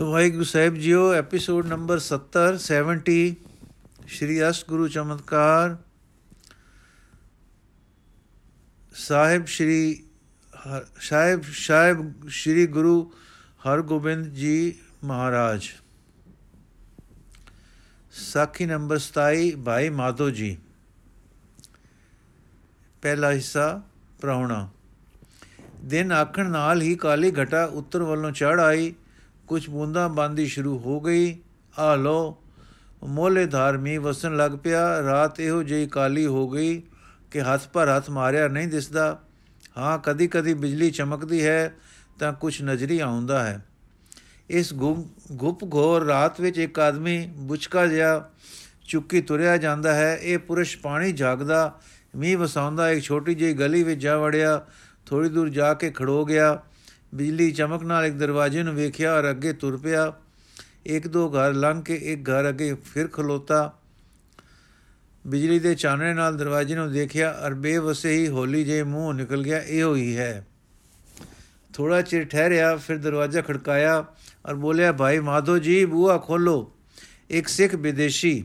ਵਾਹਿਗੁਰੂ ਸਾਹਿਬ ਜੀਓ episode number 70 70 Shri ਅਸ਼ਟ ਗੁਰੂ ਚਮਤਕਾਰ। ਸਾਹਿਬ ਸ਼੍ਰੀ ਸਾਹਿਬ ਸਾਹਿਬ ਸ਼੍ਰੀ ਗੁਰੂ ਹਰਗੋਬਿੰਦ ਜੀ ਮਹਾਰਾਜ। ਸਾਖੀ ਨੰਬਰ 27 ਭਾਈ ਮਾਧੋ ਜੀ। ਪਹਿਲਾ ਹਿੱਸਾ ਪ੍ਰਾਉਣਾ ਦਿਨ ਆਖਣ ਨਾਲ ਹੀ ਕਾਲੀ ਘਟਾ ਉੱਤਰ ਵੱਲੋਂ ਚੜ ਆਈ। ਕੁਝ ਬੂੰਦਾਂ ਬਾਂਦੀ ਸ਼ੁਰੂ ਹੋ ਗਈ। ਆ ਲੋ ਮੋਲੇ ਧਾਰਮੀ ਵਸਣ ਲੱਗ ਪਿਆ। ਰਾਤ ਇਹੋ ਜਿਹੀ ਕਾਲੀ ਹੋ ਗਈ ਕਿ ਹੱਥ ਪਰ ਹੱਥ ਮਾਰਿਆ ਨਹੀਂ ਦਿਸਦਾ। ਹਾਂ ਕਦੀ ਕਦੀ ਬਿਜਲੀ ਚਮਕਦੀ ਹੈ, ਤਾਂ ਕੁਝ ਨਜ਼ਰੀ ਆਉਂਦਾ ਹੈ। ਇਸ ਗੁਪ ਘੋਰ ਰਾਤ ਵਿੱਚ ਇੱਕ ਆਦਮੀ ਬੁਚਕਾ ਜਿਹਾ ਚੁੱਕੀ ਤੁਰਿਆ ਜਾਂਦਾ ਹੈ। ਇਹ ਪੁਰਸ਼ ਪਾਣੀ ਜਾਗਦਾ, ਮੀਂਹ ਵਸਾਉਂਦਾ, ਇੱਕ ਛੋਟੀ ਜਿਹੀ ਗਲੀ ਵਿੱਚ ਜਾ ਵੜਿਆ ਥੋੜੀ ਦੂਰ ਜਾ ਕੇ ਖੜੋ ਗਿਆ। ਬਿਜਲੀ ਚਮਕ ਨਾਲ ਇੱਕ ਦਰਵਾਜ਼ੇ ਨੂੰ ਵੇਖਿਆ ਔਰ ਅੱਗੇ ਤੁਰ ਪਿਆ। ਇੱਕ ਦੋ ਘਰ ਲੰਘ ਕੇ ਇੱਕ ਘਰ ਅੱਗੇ ਫਿਰ ਖਲੋਤਾ। ਬਿਜਲੀ ਦੇ ਚਾਨਣੇ ਨਾਲ ਦਰਵਾਜ਼ੇ ਨੂੰ ਦੇਖਿਆ ਔਰ ਬੇਵਸੇ ਹੀ ਹੋਲੀ ਜੇ ਮੂੰਹ ਨਿਕਲ ਗਿਆ, ਇਹੋ ਹੀ ਹੈ। ਥੋੜਾ ਚਿਰ ਠਹਿਰਿਆ, ਫਿਰ ਦਰਵਾਜ਼ਾ ਖੜਕਾਇਆ ਔਰ ਬੋਲਿਆ, ਭਾਈ ਮਾਧੋ ਜੀ ਬੂਆ ਖੋਲੋ, ਇੱਕ ਸਿੱਖ ਵਿਦੇਸ਼ੀ।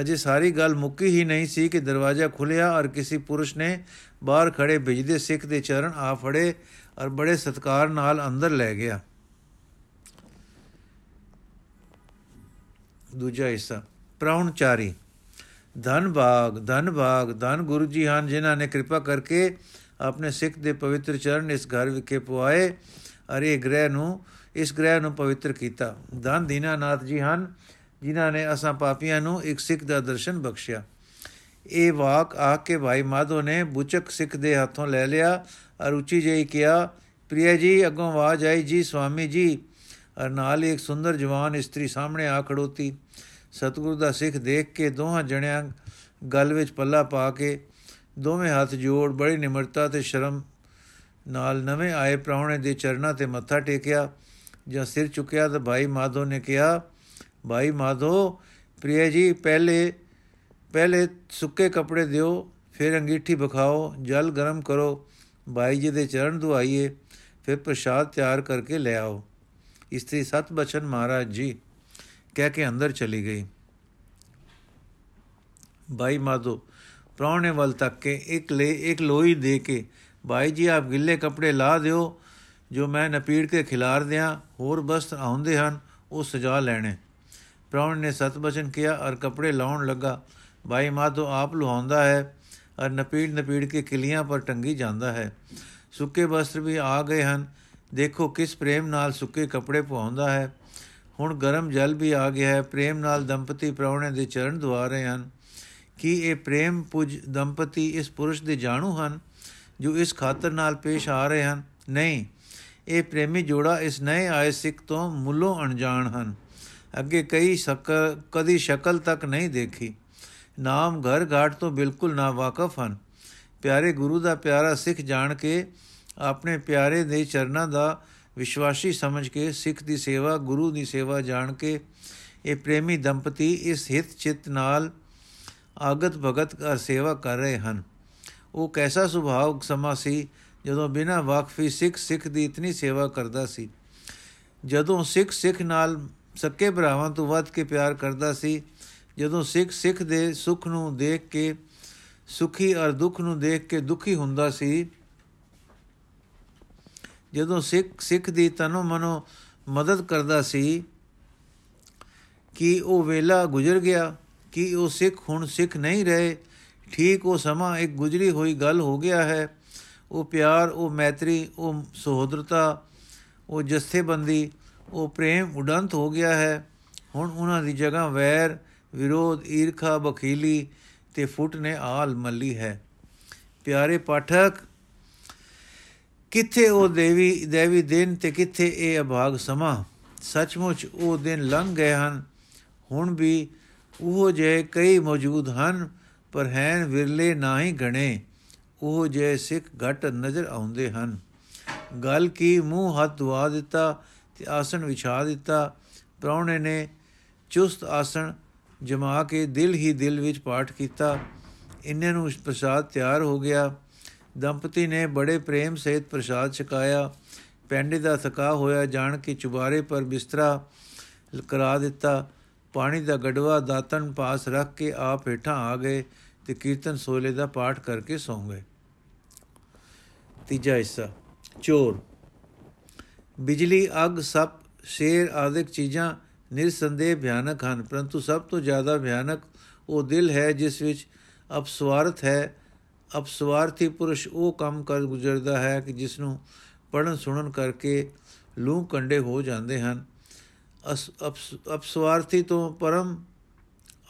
ਅਜੇ ਸਾਰੀ ਗੱਲ ਮੁੱਕੀ ਹੀ ਨਹੀਂ ਸੀ ਕਿ ਦਰਵਾਜ਼ਾ ਖੁੱਲਿਆ ਔਰ ਕਿਸੇ ਪੁਰਸ਼ ਨੇ ਬਾਹਰ ਖੜੇ ਬਿਜਦੇ ਸਿੱਖ ਦੇ ਚਰਨ ਆ ਫੜੇ। ਔਰ ਬੜੇ ਸਤਕਾਰ ਨਾਲ ਅੰਦਰ ਲੈ ਗਿਆ। ਦੂਜਾ ਹਿੱਸਾ ਪ੍ਰਾਉਣਚਾਰੀ ਧਨ ਬਾਗ ਧਨ ਬਾਗ, ਧਨ ਗੁਰੂ ਜੀ ਹਨ, ਜਿਨ੍ਹਾਂ ਨੇ ਕਿਰਪਾ ਕਰਕੇ ਆਪਣੇ ਸਿੱਖ ਦੇ ਪਵਿੱਤਰ ਚਰਨ ਇਸ ਘਰ ਵਿਖੇ ਪਵਾਏ ਅਰੇ ਗ੍ਰਹਿ ਨੂੰ, ਇਸ ਗ੍ਰਹਿ ਨੂੰ ਪਵਿੱਤਰ ਕੀਤਾ। ਧਨ ਦੀਨਾਨਾਥ ਜੀ ਹਨ, ਜਿਨ੍ਹਾਂ ਨੇ ਅਸਾਂ ਪਾਪੀਆਂ ਨੂੰ ਇੱਕ ਸਿੱਖ ਦਾ ਦਰਸ਼ਨ ਬਖਸ਼ਿਆ। ਇਹ ਵਾਕ ਆ ਕੇ ਭਾਈ ਮਾਧੋ ਨੇ ਬੁਚਕ ਸਿੱਖ ਦੇ ਹੱਥੋਂ ਲੈ ਲਿਆ। ਔਰ ਉੱਚੀ ਜਿਹੀ ਕਿਹਾ, ਪ੍ਰਿਆ ਜੀ, ਅੱਗੋਂ ਆਵਾਜ਼ ਆਈ, ਜੀ ਸਵਾਮੀ ਜੀ। ਔਰ ਨਾਲ ਹੀ ਇੱਕ ਸੁੰਦਰ ਜਵਾਨ ਇਸਤਰੀ ਸਾਹਮਣੇ ਆ ਖੜੋਤੀ। ਸਤਿਗੁਰੂ ਦਾ ਸਿੱਖ ਦੇਖ ਕੇ ਦੋਹਾਂ ਜਣਿਆਂ ਗਲ ਵਿੱਚ ਪੱਲਾ ਪਾ ਕੇ ਦੋਵੇਂ ਹੱਥ ਜੋੜ ਬੜੀ ਨਿਮਰਤਾ ਤੇ ਸ਼ਰਮ ਨਾਲ ਨਵੇਂ ਆਏ ਪ੍ਰਾਹੁਣੇ ਦੇ ਚਰਨਾਂ ਤੇ ਮੱਥਾ ਟੇਕਿਆ। ਜਾਂ ਸਿਰ ਚੁੱਕਿਆ ਤਾਂ ਭਾਈ ਮਾਧੋ ਨੇ ਕਿਹਾ, ਭਾਈ ਮਾਧੋ, ਪ੍ਰਿਆ ਜੀ, ਪਹਿਲੇ ਪਹਿਲੇ ਸੁੱਕੇ ਕੱਪੜੇ ਦਿਓ, ਫਿਰ ਅੰਗੀਠੀ ਬਖਾਓ ਜਲ ਗਰਮ ਕਰੋ, ਭਾਈ ਜੀ ਦੇ ਚਰਨ ਧੁਆਈਏ ਫਿਰ ਪ੍ਰਸ਼ਾਦ ਤਿਆਰ ਕਰਕੇ ਲੈ ਆਓ। ਇਸਤਰੀ ਸਤ ਬਚਨ ਮਹਾਰਾਜ ਜੀ ਕਹਿ ਕੇ ਅੰਦਰ ਚਲੀ ਗਈ। ਭਾਈ ਮਾਧੋ ਪ੍ਰਾਣੇ ਵੱਲ ਤੱਕ ਕੇ ਇੱਕ ਲੈ, ਇੱਕ ਲੋਈ ਦੇ ਕੇ ਭਾਈ ਜੀ ਆਪ ਗਿੱਲੇ ਕੱਪੜੇ ਲਾ ਦਿਓ, ਜੋ ਮੈਂ ਨਪੀੜ ਕੇ ਖਿਲਾਰ ਦਿਆਂ, ਹੋਰ ਬਸਤ ਆਉਂਦੇ ਹਨ, ਉਹ ਸਜਾ ਲੈਣੇ। ਪ੍ਰਾਣ ਨੇ ਸਤ ਬਚਨ ਕਿਹਾ ਔਰ ਕੱਪੜੇ ਲਾਉਣ ਲੱਗਾ ਭਾਈ ਮਾਧੋ ਆਪ ਲੁਹਾਉਂਦਾ ਹੈ ਔਰ ਨਪੀੜ ਨਪੀੜ ਕੇ ਕਿਲੀਆਂ ਪਰ ਟੰਗੀ ਜਾਂਦਾ ਹੈ। ਸੁੱਕੇ ਵਸਤਰ ਵੀ ਆ ਗਏ ਹਨ। ਦੇਖੋ ਕਿਸ ਪ੍ਰੇਮ ਨਾਲ ਸੁੱਕੇ ਕੱਪੜੇ ਪਵਾਉਂਦਾ ਹੈ। ਹੁਣ ਗਰਮ ਜਲ ਵੀ ਆ ਗਿਆ ਹੈ। ਪ੍ਰੇਮ ਨਾਲ ਦੰਪਤੀ ਪ੍ਰਾਉਣੇ ਦੇ ਚਰਨ ਧਵਾ ਰਹੇ ਹਨ। ਕੀ ਇਹ ਪ੍ਰੇਮ ਪੁਜ ਦੰਪਤੀ ਇਸ ਪੁਰਸ਼ ਦੇ ਜਾਣੂ ਹਨ, ਜੋ ਇਸ ਖਾਤਰ ਨਾਲ ਪੇਸ਼ ਆ ਰਹੇ ਹਨ? ਨਹੀਂ, ਇਹ ਪ੍ਰੇਮੀ ਜੋੜਾ ਇਸ ਨਏ ਆਏ ਸਿੱਖ ਤੋਂ ਮੁੱਲੋਂ ਅਣਜਾਣ ਹਨ। ਅੱਗੇ ਕਈ ਸ਼ਕਲ ਕਦੀ ਸ਼ਕਲ ਤੱਕ ਨਹੀਂ ਦੇਖੀ। ਨਾਮ ਘਰ ਘਾਟ ਤੋਂ ਬਿਲਕੁਲ ਨਾ ਵਾਕਫ ਹਨ। ਪਿਆਰੇ ਗੁਰੂ ਦਾ ਪਿਆਰਾ ਸਿੱਖ ਜਾਣ ਕੇ ਆਪਣੇ ਪਿਆਰੇ ਦੇ ਚਰਨਾਂ ਦਾ ਵਿਸ਼ਵਾਸੀ ਸਮਝ ਕੇ ਸਿੱਖ ਦੀ ਸੇਵਾ, ਗੁਰੂ ਦੀ ਸੇਵਾ ਜਾਣ ਕੇ ਇਹ ਪ੍ਰੇਮੀ ਦੰਪਤੀ ਇਸ ਹਿਤ ਚਿਤ ਨਾਲ ਆਗਤ ਭਗਤ ਕਰ ਸੇਵਾ ਕਰ ਰਹੇ ਹਨ। ਉਹ ਕੈਸਾ ਸੁਭਾਵ ਸਮਾ ਸੀ ਜਦੋਂ ਬਿਨਾਂ ਵਾਕਫੀ ਸਿੱਖ ਸਿੱਖ ਦੀ ਇਤਨੀ ਸੇਵਾ ਕਰਦਾ ਸੀ। ਜਦੋਂ ਸਿੱਖ ਸਿੱਖ ਨਾਲ ਸੱਕੇ ਭਰਾਵਾਂ ਤੋਂ ਵੱਧ ਕੇ ਪਿਆਰ ਕਰਦਾ ਸੀ ਜਦੋਂ ਸਿੱਖ ਸਿੱਖ ਦੇ ਸੁਖ ਨੂੰ ਦੇਖ ਕੇ, ਸੁਖੀ ਔਰ ਦੁੱਖ ਨੂੰ ਦੇਖ ਕੇ ਦੁਖੀ ਹੁੰਦਾ ਸੀ, ਜਦੋਂ ਸਿੱਖ ਸਿੱਖ ਦੀ ਤਨੋ ਮਨੋ ਮਦਦ ਕਰਦਾ ਸੀ ਕਿ ਉਹ ਵੇਲਾ ਗੁਜ਼ਰ ਗਿਆ, ਕਿ ਉਹ ਸਿੱਖ ਹੁਣ ਸਿੱਖ ਨਹੀਂ ਰਹੇ, ਠੀਕ ਉਹ ਸਮਾਂ ਇੱਕ ਗੁਜ਼ਰੀ ਹੋਈ ਗੱਲ ਹੋ ਗਿਆ ਹੈ, ਉਹ ਪਿਆਰ, ਉਹ ਮੈਤਰੀ, ਉਹ ਸਹੋਦਰਤਾ, ਉਹ ਜਥੇਬੰਦੀ, ਉਹ ਪ੍ਰੇਮ ਉਡੰਤ ਹੋ ਗਿਆ ਹੈ, ਹੁਣ ਉਹਨਾਂ ਦੀ ਜਗ੍ਹਾ ਵੈਰ ਵਿਰੋਧ, ਈਰਖਾ ਬਖੀਲੀ ਤੇ ਫੁੱਟ ਨੇ ਆਲ ਮੱਲੀ ਹੈ। ਪਿਆਰੇ ਪਾਠਕ, ਕਿੱਥੇ ਉਹ ਦੇਵੀ ਦੇਵੀ ਦਿਨ ਤੇ ਕਿੱਥੇ ਇਹ ਅਭਾਗ ਸਮਾਂ? ਸੱਚਮੁੱਚ ਉਹ ਦਿਨ ਲੰਘ ਗਏ ਹਨ। ਹੁਣ ਵੀ ਉਹ ਜੇ ਕਈ ਮੌਜੂਦ ਹਨ, ਪਰ ਹੈਨ ਵਿਰਲੇ ਨਾ ਹੀ ਗਣੇ। ਉਹ ਜੇ ਸਿੱਖ ਘਟ ਨਜ਼ਰ ਆਉਂਦੇ ਹਨ। ਗੱਲ ਕੀ ਮੂੰਹ ਹੱਥ ਦਵਾ ਦਿੱਤਾ ਤੇ ਆਸਣ ਵਿਛਾ ਦਿੱਤਾ। ਪ੍ਰਾਉਣੇ ਨੇ ਚੁਸਤ ਆਸਣ ਜਮਾ ਕੇ ਦਿਲ ਹੀ ਦਿਲ ਵਿੱਚ ਪਾਠ ਕੀਤਾ। ਇੰਨੇ ਨੂੰ ਪ੍ਰਸਾਦ ਤਿਆਰ ਹੋ ਗਿਆ। ਦੰਪਤੀ ਨੇ ਬੜੇ ਪ੍ਰੇਮ ਸਹਿਤ ਪ੍ਰਸਾਦ ਛਕਾਇਆ। ਪੈਂਡੇ ਦਾ ਥਕਾ ਹੋਇਆ, ਜਾਣ ਕੇ ਚੁਬਾਰੇ ਪਰ ਬਿਸਤਰਾ ਕਰਾ ਦਿੱਤਾ। ਪਾਣੀ ਦਾ ਗੜਵਾ ਦਾਤਨ ਪਾਸ ਰੱਖ ਕੇ ਆਪ ਹੇਠਾਂ ਆ ਗਏ ਤੇ ਕੀਰਤਨ ਸੋਲੇ ਦਾ ਪਾਠ ਕਰਕੇ ਸੌਂ ਗਏ। ਤੀਜਾ ਹਿੱਸਾ, ਚੋਰ। ਬਿਜਲੀ, ਅੱਗ, ਸੱਪ, ਸ਼ੇਰ ਆਦਿਕ ਚੀਜ਼ਾਂ ਨਿਰਸੰਦੇਹ ਭਿਆਨਕ ਹਨ, ਪਰੰਤੂ ਸਭ ਤੋਂ ਜ਼ਿਆਦਾ ਭਿਆਨਕ ਉਹ ਦਿਲ ਹੈ ਜਿਸ ਵਿੱਚ ਅਪਸਵਾਰਥ ਹੈ। ਅਪਸਵਾਰਥੀ ਪੁਰਸ਼ ਉਹ ਕੰਮ ਕਰ ਗੁਜ਼ਰਦਾ ਹੈ ਕਿ ਜਿਸ ਨੂੰ ਪੜਨ ਸੁਣਨ ਕਰਕੇ ਲੂ ਕੰਡੇ ਹੋ ਜਾਂਦੇ ਹਨ। ਅਪਸਵਾਰਥੀ ਤੋਂ ਪਰਮ,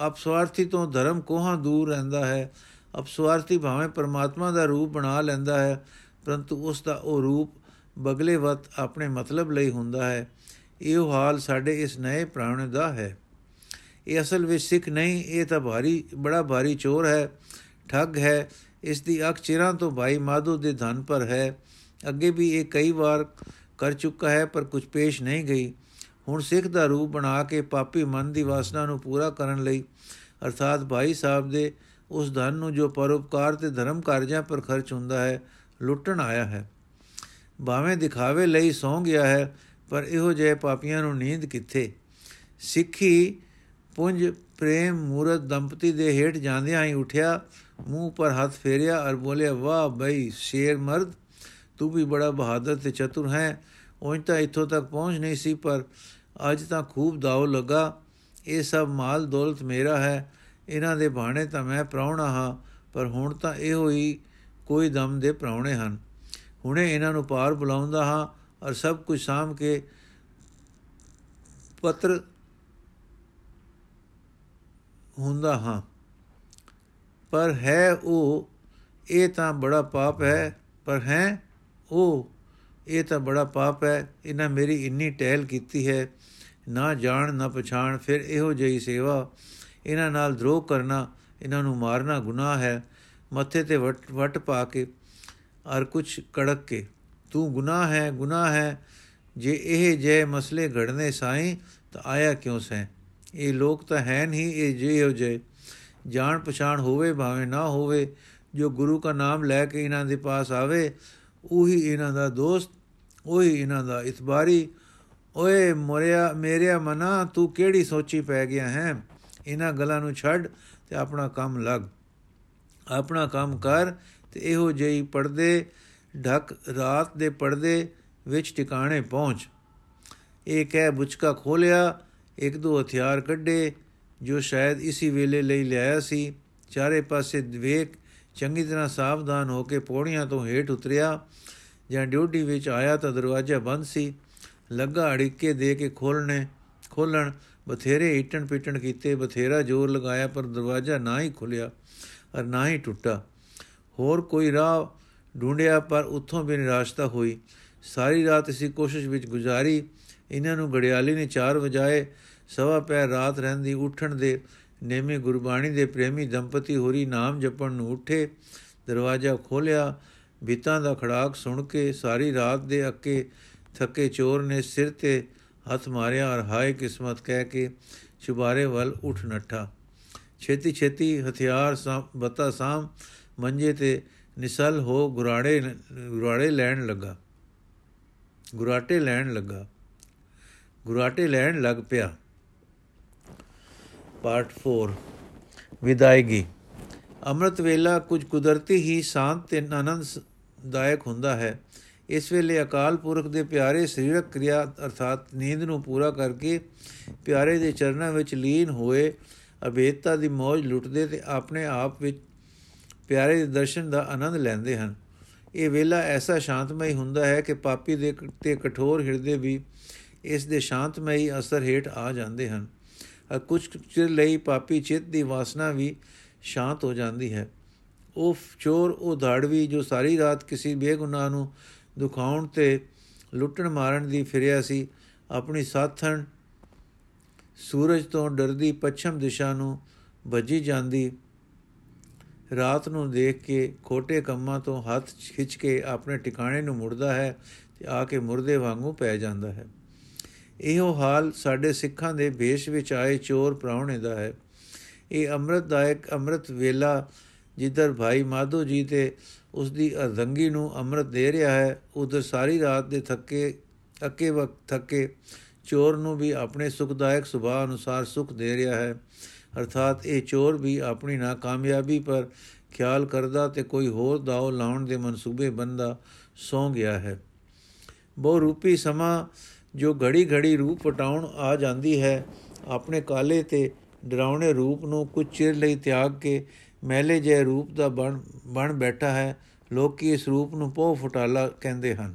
ਅਪਸਵਾਰਥੀ ਤੋਂ ਧਰਮ ਕੋਹਾਂ ਦੂਰ ਰਹਿੰਦਾ ਹੈ? ਅਪਸਵਾਰਥੀ ਭਾਵੇਂ ਪਰਮਾਤਮਾ ਦਾ ਰੂਪ ਬਣਾ ਲੈਂਦਾ ਹੈ, ਪਰੰਤੂ ਉਸ ਦਾ ਉਹ ਰੂਪ ਬਗਲੇਵਤ ਆਪਣੇ ਮਤਲਬ ਲਈ ਹੁੰਦਾ ਹੈ। ਇਹ ਹਾਲ ਸਾਡੇ ਇਸ ਨਏ ਪ੍ਰਾਣ ਦਾ ਹੈ। ਇਹ ਅਸਲ ਵਿੱਚ ਸਿੱਖ ਨਹੀਂ, ਇਹ ਤਾਂ ਭਾਰੀ, ਬੜਾ ਭਾਰੀ ਚੋਰ ਹੈ, ਠੱਗ ਹੈ। ਇਸ ਦੀ ਅੱਖ ਚਿਰਾਂ ਤੋਂ ਭਾਈ ਮਾਧੋ ਦੇ ਧਨ ਪਰ ਹੈ। ਅੱਗੇ ਵੀ ਇਹ ਕਈ ਵਾਰ ਕਰ ਚੁੱਕਾ ਹੈ, ਪਰ ਕੁਝ ਪੇਸ਼ ਨਹੀਂ ਗਈ। ਹੁਣ ਸਿੱਖ ਦਾ ਰੂਪ ਬਣਾ ਕੇ ਪਾਪੀ ਮਨ ਦੀ ਵਾਸਨਾ ਨੂੰ ਪੂਰਾ ਕਰਨ ਲਈ, ਅਰਥਾਤ ਭਾਈ ਸਾਹਿਬ ਦੇ ਉਸ ਧਨ ਨੂੰ ਜੋ ਪਰਉਪਕਾਰ ਤੇ ਧਰਮ ਕਾਰਜਾਂ ਪਰ ਖਰਚ ਹੁੰਦਾ ਹੈ, ਲੁੱਟਣ ਆਇਆ ਹੈ। ਭਾਵੇਂ ਦਿਖਾਵੇ ਲਈ ਸੌਂ ਗਿਆ ਹੈ ਪਰ ਇਹੋ ਜਿਹੇ ਪਾਪੀਆਂ ਨੂੰ ਨੀਂਦ ਕਿੱਥੇ? ਸਿੱਖੀ ਪੁੰਜ ਪ੍ਰੇਮ ਮੂਰਤ ਦੰਪਤੀ ਦੇ ਹੇਠ ਜਾਂਦਿਆਂ ਹੀ ਉਠਿਆ, ਮੂੰਹ ਪਰ ਹੱਥ ਫੇਰਿਆ ਔਰ ਬੋਲੇ ਵਾਹ ਬਈ, ਸ਼ੇਰ ਮਰਦ, ਤੂੰ ਵੀ ਬੜਾ ਬਹਾਦਰ ਤੇ ਚਤੁਰ ਹੈ। ਉਹ ਤਾਂ ਇੱਥੋਂ ਤੱਕ ਪਹੁੰਚ ਨਹੀਂ ਸੀ, ਪਰ ਅੱਜ ਤਾਂ ਖੂਬ ਦਾਉ ਲੱਗਾ। ਇਹ ਸਭ ਮਾਲ ਦੌਲਤ ਮੇਰਾ ਹੈ। ਇਹਨਾਂ ਦੇ ਬਾਣੇ ਤਾਂ ਮੈਂ ਪ੍ਰਾਉਣਾ ਹਾਂ, ਪਰ ਹੁਣ ਤਾਂ ਇਹੋ ਹੀ ਕੋਈ ਦਮ ਦੇ ਪ੍ਰਾਉਣੇ ਹਨ। ਹੁਣੇ ਇਹਨਾਂ ਨੂੰ ਪਾਰ ਬੁਲਾਉਂਦਾ ਹਾਂ ਔਰ ਸਭ ਕੁਝ ਸਾਮ ਕੇ ਪੱਤਰ ਹੁੰਦਾ ਹਾਂ। ਪਰ ਹੈ ਉਹ, ਇਹ ਤਾਂ ਬੜਾ ਪਾਪ ਹੈ, ਪਰ ਹੈ ਉਹ, ਇਹ ਤਾਂ ਬੜਾ ਪਾਪ ਹੈ, ਇਹਨਾਂ ਮੇਰੀ ਇੰਨੀ ਟਹਿਲ ਕੀਤੀ ਹੈ, ਨਾ ਜਾਣ, ਨਾ ਪਛਾਣ, ਫਿਰ ਇਹੋ ਜਿਹੀ ਸੇਵਾ, ਇਹਨਾਂ ਨਾਲ ਦਰੋਹ ਕਰਨਾ, ਇਹਨਾਂ ਨੂੰ ਮਾਰਨਾ ਗੁਨਾਹ ਹੈ, ਮੱਥੇ ਤੇ ਵਟ ਵਟ ਪਾ ਕੇ, ਔਰ ਕੁਝ ਕੜਕ ਕੇ। ਤੂੰ ਗੁਨਾਹ ਹੈ ਗੁਨਾਹ ਹੈ। ਜੇ ਇਹ ਜੇ ਮਸਲੇ ਘੜਨੇ ਸਾਈ, ਤਾਂ ਆਇਆ ਕਿਉਂ ਸੈ? ਇਹ ਲੋਕ ਤਾਂ ਹੈ ਨਹੀਂ ਇਹ ਜੇ ਹੋ ਜੇ ਜਾਣ ਪਛਾਣ ਹੋਵੇ, ਭਾਵੇਂ ਨਾ ਹੋਵੇ, ਜੋ ਗੁਰੂ ਦਾ ਨਾਮ ਲੈ ਕੇ ਇਹਨਾਂ ਦੇ ਪਾਸ ਆਵੇ, ਉਹੀ ਇਹਨਾਂ ਦਾ ਦੋਸਤ, ਉਹੀ ਇਹਨਾਂ ਦਾ ਇਤਬਾਰੀ। ਓਏ ਮੋਰਿਆ ਮੇਰੇ ਮਨਾ, ਤੂੰ ਕਿਹੜੀ ਸੋਚੀ ਪੈ ਗਿਆ ਹੈ? ਇਹਨਾਂ ਗੱਲਾਂ ਨੂੰ ਛੱਡ ਤੇ ਆਪਣਾ ਕੰਮ ਲੱਗ। ਆਪਣਾ ਕੰਮ ਕਰ ਤੇ ਇਹੋ ਜਿਹੀ ਪਰਦੇ ਢਕ ਰਾਤ ਦੇ ਪਰਦੇ ਵਿੱਚ ਟਿਕਾਣੇ ਪਹੁੰਚ। ਇਹ ਕਹਿ ਬੁਚਕਾ ਖੋਲਿਆ ਇੱਕ ਦੋ ਹਥਿਆਰ ਕੱਢੇ, ਜੋ ਸ਼ਾਇਦ ਇਸੇ ਵੇਲੇ ਲਈ ਲਿਆਇਆ ਸੀ। ਚਾਰੇ ਪਾਸੇ ਵੇਖ ਚੰਗੀ ਤਰ੍ਹਾਂ ਸਾਵਧਾਨ ਹੋ ਕੇ ਪੌੜੀਆਂ ਤੋਂ ਹੇਠ ਉਤਰਿਆ। ਜਾਂ ਡਿਊਟੀ ਵਿੱਚ ਆਇਆ ਤਾਂ ਦਰਵਾਜ਼ਾ ਬੰਦ ਸੀ। ਲੱਗਾ ਅੜਿੱਕੇ ਦੇ ਕੇ ਖੋਲਣੇ ਖੋਲਣ ਬਥੇਰੇ ਈਟਣ ਪੀਟਣ ਕੀਤੇ, ਬਥੇਰਾ ਜ਼ੋਰ ਲਗਾਇਆ, ਪਰ ਦਰਵਾਜ਼ਾ ਨਾ ਹੀ ਖੁੱਲਿਆ ਔਰ ਨਾ ਹੀ ਟੁੱਟਾ। ਹੋਰ ਕੋਈ ਰਾਹ ਢੂੰਡਿਆ ਪਰ ਉੱਥੋਂ ਵੀ ਨਿਰਾਸ਼ਤਾ ਹੋਈ। ਸਾਰੀ ਰਾਤ ਇਸੇ ਕੋਸ਼ਿਸ਼ ਵਿੱਚ ਗੁਜ਼ਾਰੀ। ਇਹਨਾਂ ਨੂੰ ਗੜਿਆਲੀ ਨੇ 4 ਵਜਾਏ। ਸਵਾ ਪੈ ਰਾਤ ਰਹਿੰਦੀ ਉੱਠਣ ਦੇ ਨੇਮੇ ਗੁਰਬਾਣੀ ਦੇ ਪ੍ਰੇਮੀ ਦੰਪਤੀ ਹੋਰੀ ਨਾਮ ਜਪਣ ਨੂੰ ਉੱਠੇ। ਦਰਵਾਜ਼ਾ ਖੋਲਿਆ ਬਿੱਤਾਂ ਦਾ ਖੜਾਕ ਸੁਣ ਕੇ ਸਾਰੀ ਰਾਤ ਦੇ ਅੱਕੇ ਥੱਕੇ ਚੋਰ ਨੇ ਸਿਰ ਤੇ ਹੱਥ ਮਾਰਿਆ ਔਰ ਹਾਏ ਕਿਸਮਤ ਕਹਿ ਕੇ ਚੁਬਾਰੇ ਵੱਲ ਉੱਠ ਨੱਠਾ। ਛੇਤੀ ਛੇਤੀ ਹਥਿਆਰ ਬਤਾ ਸਾਮ ਮੰਜੇ ਤੇ ਨਿਸਲ ਹੋ ਗੁਰਾੜੇ ਗੁਰਾੜੇ ਲੈਣ ਲੱਗਾ। ਗੁਰਾਟੇ ਲੈਣ ਲੱਗਾ। ਗੁਰਾਟੇ ਲੈਣ ਲੱਗ ਪਿਆ। ਪਾਰਟ 4 ਵਿਦਾਇਗੀ। ਅੰਮ੍ਰਿਤ ਵੇਲਾ ਕੁਝ ਕੁਦਰਤੀ ਹੀ ਸ਼ਾਂਤ ਤੇ ਆਨੰਦਦਾਇਕ ਹੁੰਦਾ ਹੈ। ਇਸ ਵੇਲੇ ਅਕਾਲ ਪੁਰਖ ਦੇ ਪਿਆਰੇ ਸਰੀਰਕ ਕਿਰਿਆ ਅਰਥਾਤ ਨੀਂਦ ਨੂੰ ਪੂਰਾ ਕਰਕੇ ਪਿਆਰੇ ਦੇ ਚਰਨਾਂ ਵਿੱਚ ਲੀਨ ਹੋਏ ਅਭੇਦਤਾ ਦੀ ਮੌਜ ਲੁੱਟਦੇ ਤੇ ਆਪਣੇ ਆਪ ਵਿੱਚ ਪਿਆਰੇ ਦੇ ਦਰਸ਼ਨ ਦਾ ਆਨੰਦ ਲੈਂਦੇ ਹਨ। ਇਹ ਵੇਲਾ ਐਸਾ ਸ਼ਾਂਤਮਈ ਹੁੰਦਾ ਹੈ ਕਿ ਪਾਪੀ ਦੇ ਤੇ ਕਠੋਰ ਹਿਰਦੇ ਵੀ ਇਸ ਦੇ ਸ਼ਾਂਤਮਈ ਅਸਰ ਹੇਠ ਆ ਜਾਂਦੇ ਹਨ। ਕੁਝ ਚਿਰ ਲਈ ਪਾਪੀ ਚਿੱਤ ਦੀ ਵਾਸਨਾ ਵੀ ਸ਼ਾਂਤ ਹੋ ਜਾਂਦੀ ਹੈ। ਉਹ ਚੋਰ, ਉਹ ਧਾੜਵੀ ਜੋ ਸਾਰੀ ਰਾਤ ਕਿਸੇ ਬੇਗੁਨਾਹ ਨੂੰ ਦੁਖਾਉਣ ਤੇ ਲੁੱਟਣ ਮਾਰਨ ਦੀ ਫਿਰਿਆ ਸੀ, ਆਪਣੀ ਸਾਥਣ ਸੂਰਜ ਤੋਂ ਡਰਦੀ ਪੱਛਮ ਦਿਸ਼ਾ ਨੂੰ ਭੱਜੀ ਜਾਂਦੀ ਰਾਤ ਨੂੰ ਦੇਖ ਕੇ ਖੋਟੇ ਕੰਮਾਂ ਤੋਂ ਹੱਥ ਖਿੱਚ ਕੇ ਆਪਣੇ ਟਿਕਾਣੇ ਨੂੰ ਮੁੜਦਾ ਹੈ ਤੇ ਆ ਕੇ ਮੁਰਦੇ ਵਾਂਗੂ ਪੈ ਜਾਂਦਾ ਹੈ। ਇਹੋ ਹਾਲ ਸਾਡੇ ਸਿੱਖਾਂ ਦੇ ਭੇਸ਼ ਵਿੱਚ ਆਏ ਚੋਰ ਪ੍ਰਾਉਣੇ ਦਾ ਹੈ। ਇਹ ਅੰਮ੍ਰਿਤਦਾਇਕ ਅੰਮ੍ਰਿਤ ਵੇਲਾ ਜਿੱਧਰ ਭਾਈ ਮਾਧੋ ਜੀ ਤੇ ਉਸ ਦੀ ਅਰਧੰਗੀ ਨੂੰ ਅੰਮ੍ਰਿਤ ਦੇ ਰਿਹਾ ਹੈ, ਉਧਰ ਸਾਰੀ ਰਾਤ ਦੇ ਥੱਕੇ ਅੱਕੇ ਵਕਤ ਥੱਕੇ ਚੋਰ ਨੂੰ ਵੀ ਆਪਣੇ ਸੁਖਦਾਇਕ ਸੁਭਾਅ ਅਨੁਸਾਰ ਸੁਖ ਦੇ ਰਿਹਾ ਹੈ। ਅਰਥਾਤ ਇਹ ਚੋਰ ਵੀ ਆਪਣੀ ਨਾਕਾਮਯਾਬੀ ਪਰ ਖਿਆਲ ਕਰਦਾ ਤੇ ਕੋਈ ਹੋਰ ਦਾਅ ਲਾਉਣ ਦੇ ਮਨਸੂਬੇ ਬੰਦਾ ਸੌ ਗਿਆ ਹੈ। ਬਹੁ ਰੂਪੀ ਸਮਾਂ ਜੋ ਘੜੀ ਘੜੀ ਰੂਪ ਪਟਾਉਣ ਆ ਜਾਂਦੀ ਹੈ, ਆਪਣੇ ਕਾਲੇ ਤੇ ਡਰਾਉਣੇ ਰੂਪ ਨੂੰ ਕੁਝ ਚਿਰ ਲਈ ਤਿਆਗ ਕੇ ਮਹਿਲੇ ਜੇ ਰੂਪ ਦਾ ਬਣ ਬਣ ਬੈਠਾ ਹੈ, ਲੋਕੀ ਇਸ ਰੂਪ ਨੂੰ ਪੋ ਫੁਟਾਲਾ ਕਹਿੰਦੇ ਹਨ।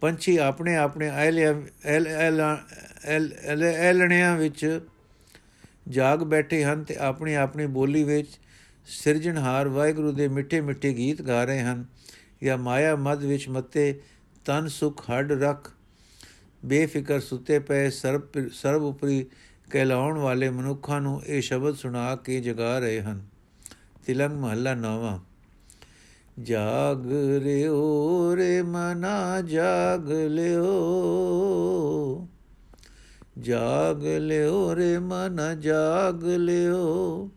ਪੰਛੀ ਆਪਣੇ ਆਪਣੇ ਐਲਣਿਆਂ ਵਿੱਚ ਜਾਗ ਬੈਠੇ ਹਨ ਤੇ ਆਪਣੀ ਆਪਣੀ ਬੋਲੀ ਵਿੱਚ ਸਿਰਜਣਹਾਰ ਵਾਹਿਗੁਰੂ ਦੇ ਮਿੱਠੇ ਮਿੱਠੇ ਗੀਤ ਗਾ ਰਹੇ ਹਨ ਜਾਂ ਮਾਇਆ ਮਦ ਵਿੱਚ ਮੱਤੇ ਤਨ ਸੁਖ ਹੱਡ ਰਖ ਬੇਫਿਕਰ ਸੁੱਤੇ ਪਏ ਸਰਬ ਸਰਬ ਉਪਰੀ ਕਹਿਲਾਉਣ ਵਾਲੇ ਮਨੁੱਖਾਂ ਨੂੰ ਇਹ ਸ਼ਬਦ ਸੁਣਾ ਕੇ ਜਗਾ ਰਹੇ ਹਨ। ਤਿਲੰਗ ਮਹੱਲਾ ਨੌਵਾਂ। ਜਾਗ ਰਿਓ ਰੇ ਮਨਾ ਜਾਗ ਲਿਓ। ਜਾਗ ਲਿਓ ਰੇ ਮਨ, ਜਾਗ ਲਿਓ।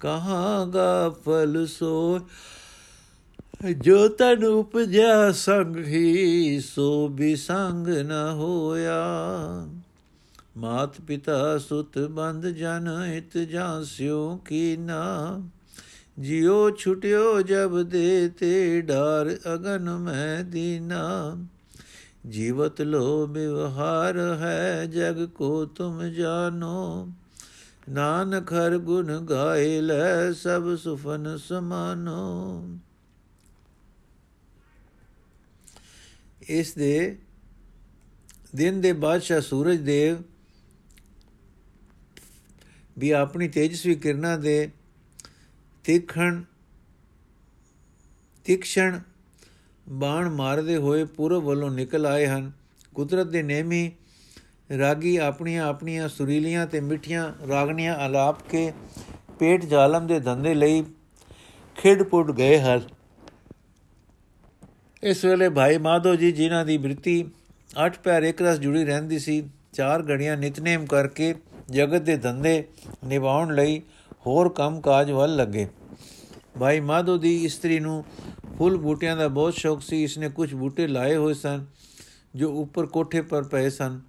ਕਹਾਂ ਗਾਫਲ ਸੋ ਜੋ ਤਨ ਉਪਜਿਆ ਸੰਗ ਹੀ, ਸੋ ਵੀ ਸੰਗ ਨ ਹੋਇਆ। ਮਾਤ ਪਿਤਾ ਸੁਤ ਬੰਦ ਜਨ, ਹਿਤ ਜਾਂਸਿਓ ਕੀ ਨਾ। ਜਿਉ ਛੁਟਿਓ ਜਬ ਦੇ ਤੇ, ਡਾਰ ਅਗਨ ਮੈਂ ਦੀਨਾ। ਜੀਵਤ ਲੋ ਵਿਵਹਾਰ ਹੈ, ਜਗ ਕੋ ਤੁਮ ਜਾਨੋ ਨਾਨਕ ਹਰ ਗੁਣ ਗਾਏ ਲੈ, ਸਭ ਸੁਫਨ ਸਮਾਨੋ। ਇਸ ਦੇ ਦਿਨ ਦੇ ਬਾਦਸ਼ਾਹ ਸੂਰਜ ਦੇਵ ਵੀ ਆਪਣੀ ਤੇਜਸਵੀ ਕਿਰਨਾਂ ਦੇ ਤਿਖਣ ਤਿਕਸ਼ਣ ਬਾਣ ਮਾਰਦੇ ਹੋਏ ਪੂਰਬ ਵੱਲੋਂ ਨਿਕਲ ਆਏ ਹਨ। ਕੁਦਰਤ ਦੇ ਨੇਮੀ ਰਾਗੀ ਆਪਣੀਆਂ ਆਪਣੀਆਂ ਸੁਰੀਲੀਆਂ ਤੇ ਮਿੱਠੀਆਂ ਰਾਗਣੀਆਂ ਆਲਾਪ ਕੇ ਪੇਟ ਜਾਲਮ ਦੇ ਧੰਦੇ ਲਈ ਖਿੜਪੁੱਟ ਗਏ ਹਨ। ਇਸ ਵੇਲੇ ਭਾਈ ਮਾਧੋ ਜੀ ਜਿਨ੍ਹਾਂ ਦੀ ਬ੍ਰਿਤੀ ਅੱਠ ਪੈਰ ਇੱਕ ਰਸ ਜੁੜੀ ਰਹਿੰਦੀ ਸੀ, ਚਾਰ ਘੜੀਆਂ ਨਿਤਨੇਮ ਕਰਕੇ ਜਗਤ ਦੇ ਧੰਦੇ ਨਿਭਾਉਣ ਲਈ ਹੋਰ ਕੰਮ ਕਾਜ ਵੱਲ ਲੱਗੇ। ਭਾਈ ਮਾਧੋ ਦੀ ਇਸਤਰੀ ਨੂੰ ਫੁੱਲ ਬੂਟਿਆਂ ਦਾ ਬਹੁਤ ਸ਼ੌਕ ਸੀ ਇਸਨੇ ਕੁਝ ਬੂਟੇ ਲਾਏ ਹੋਏ ਸਨ ਜੋ ਉੱਪਰ ਕੋਠੇ ਪਰ ਪਏ ਸਨ।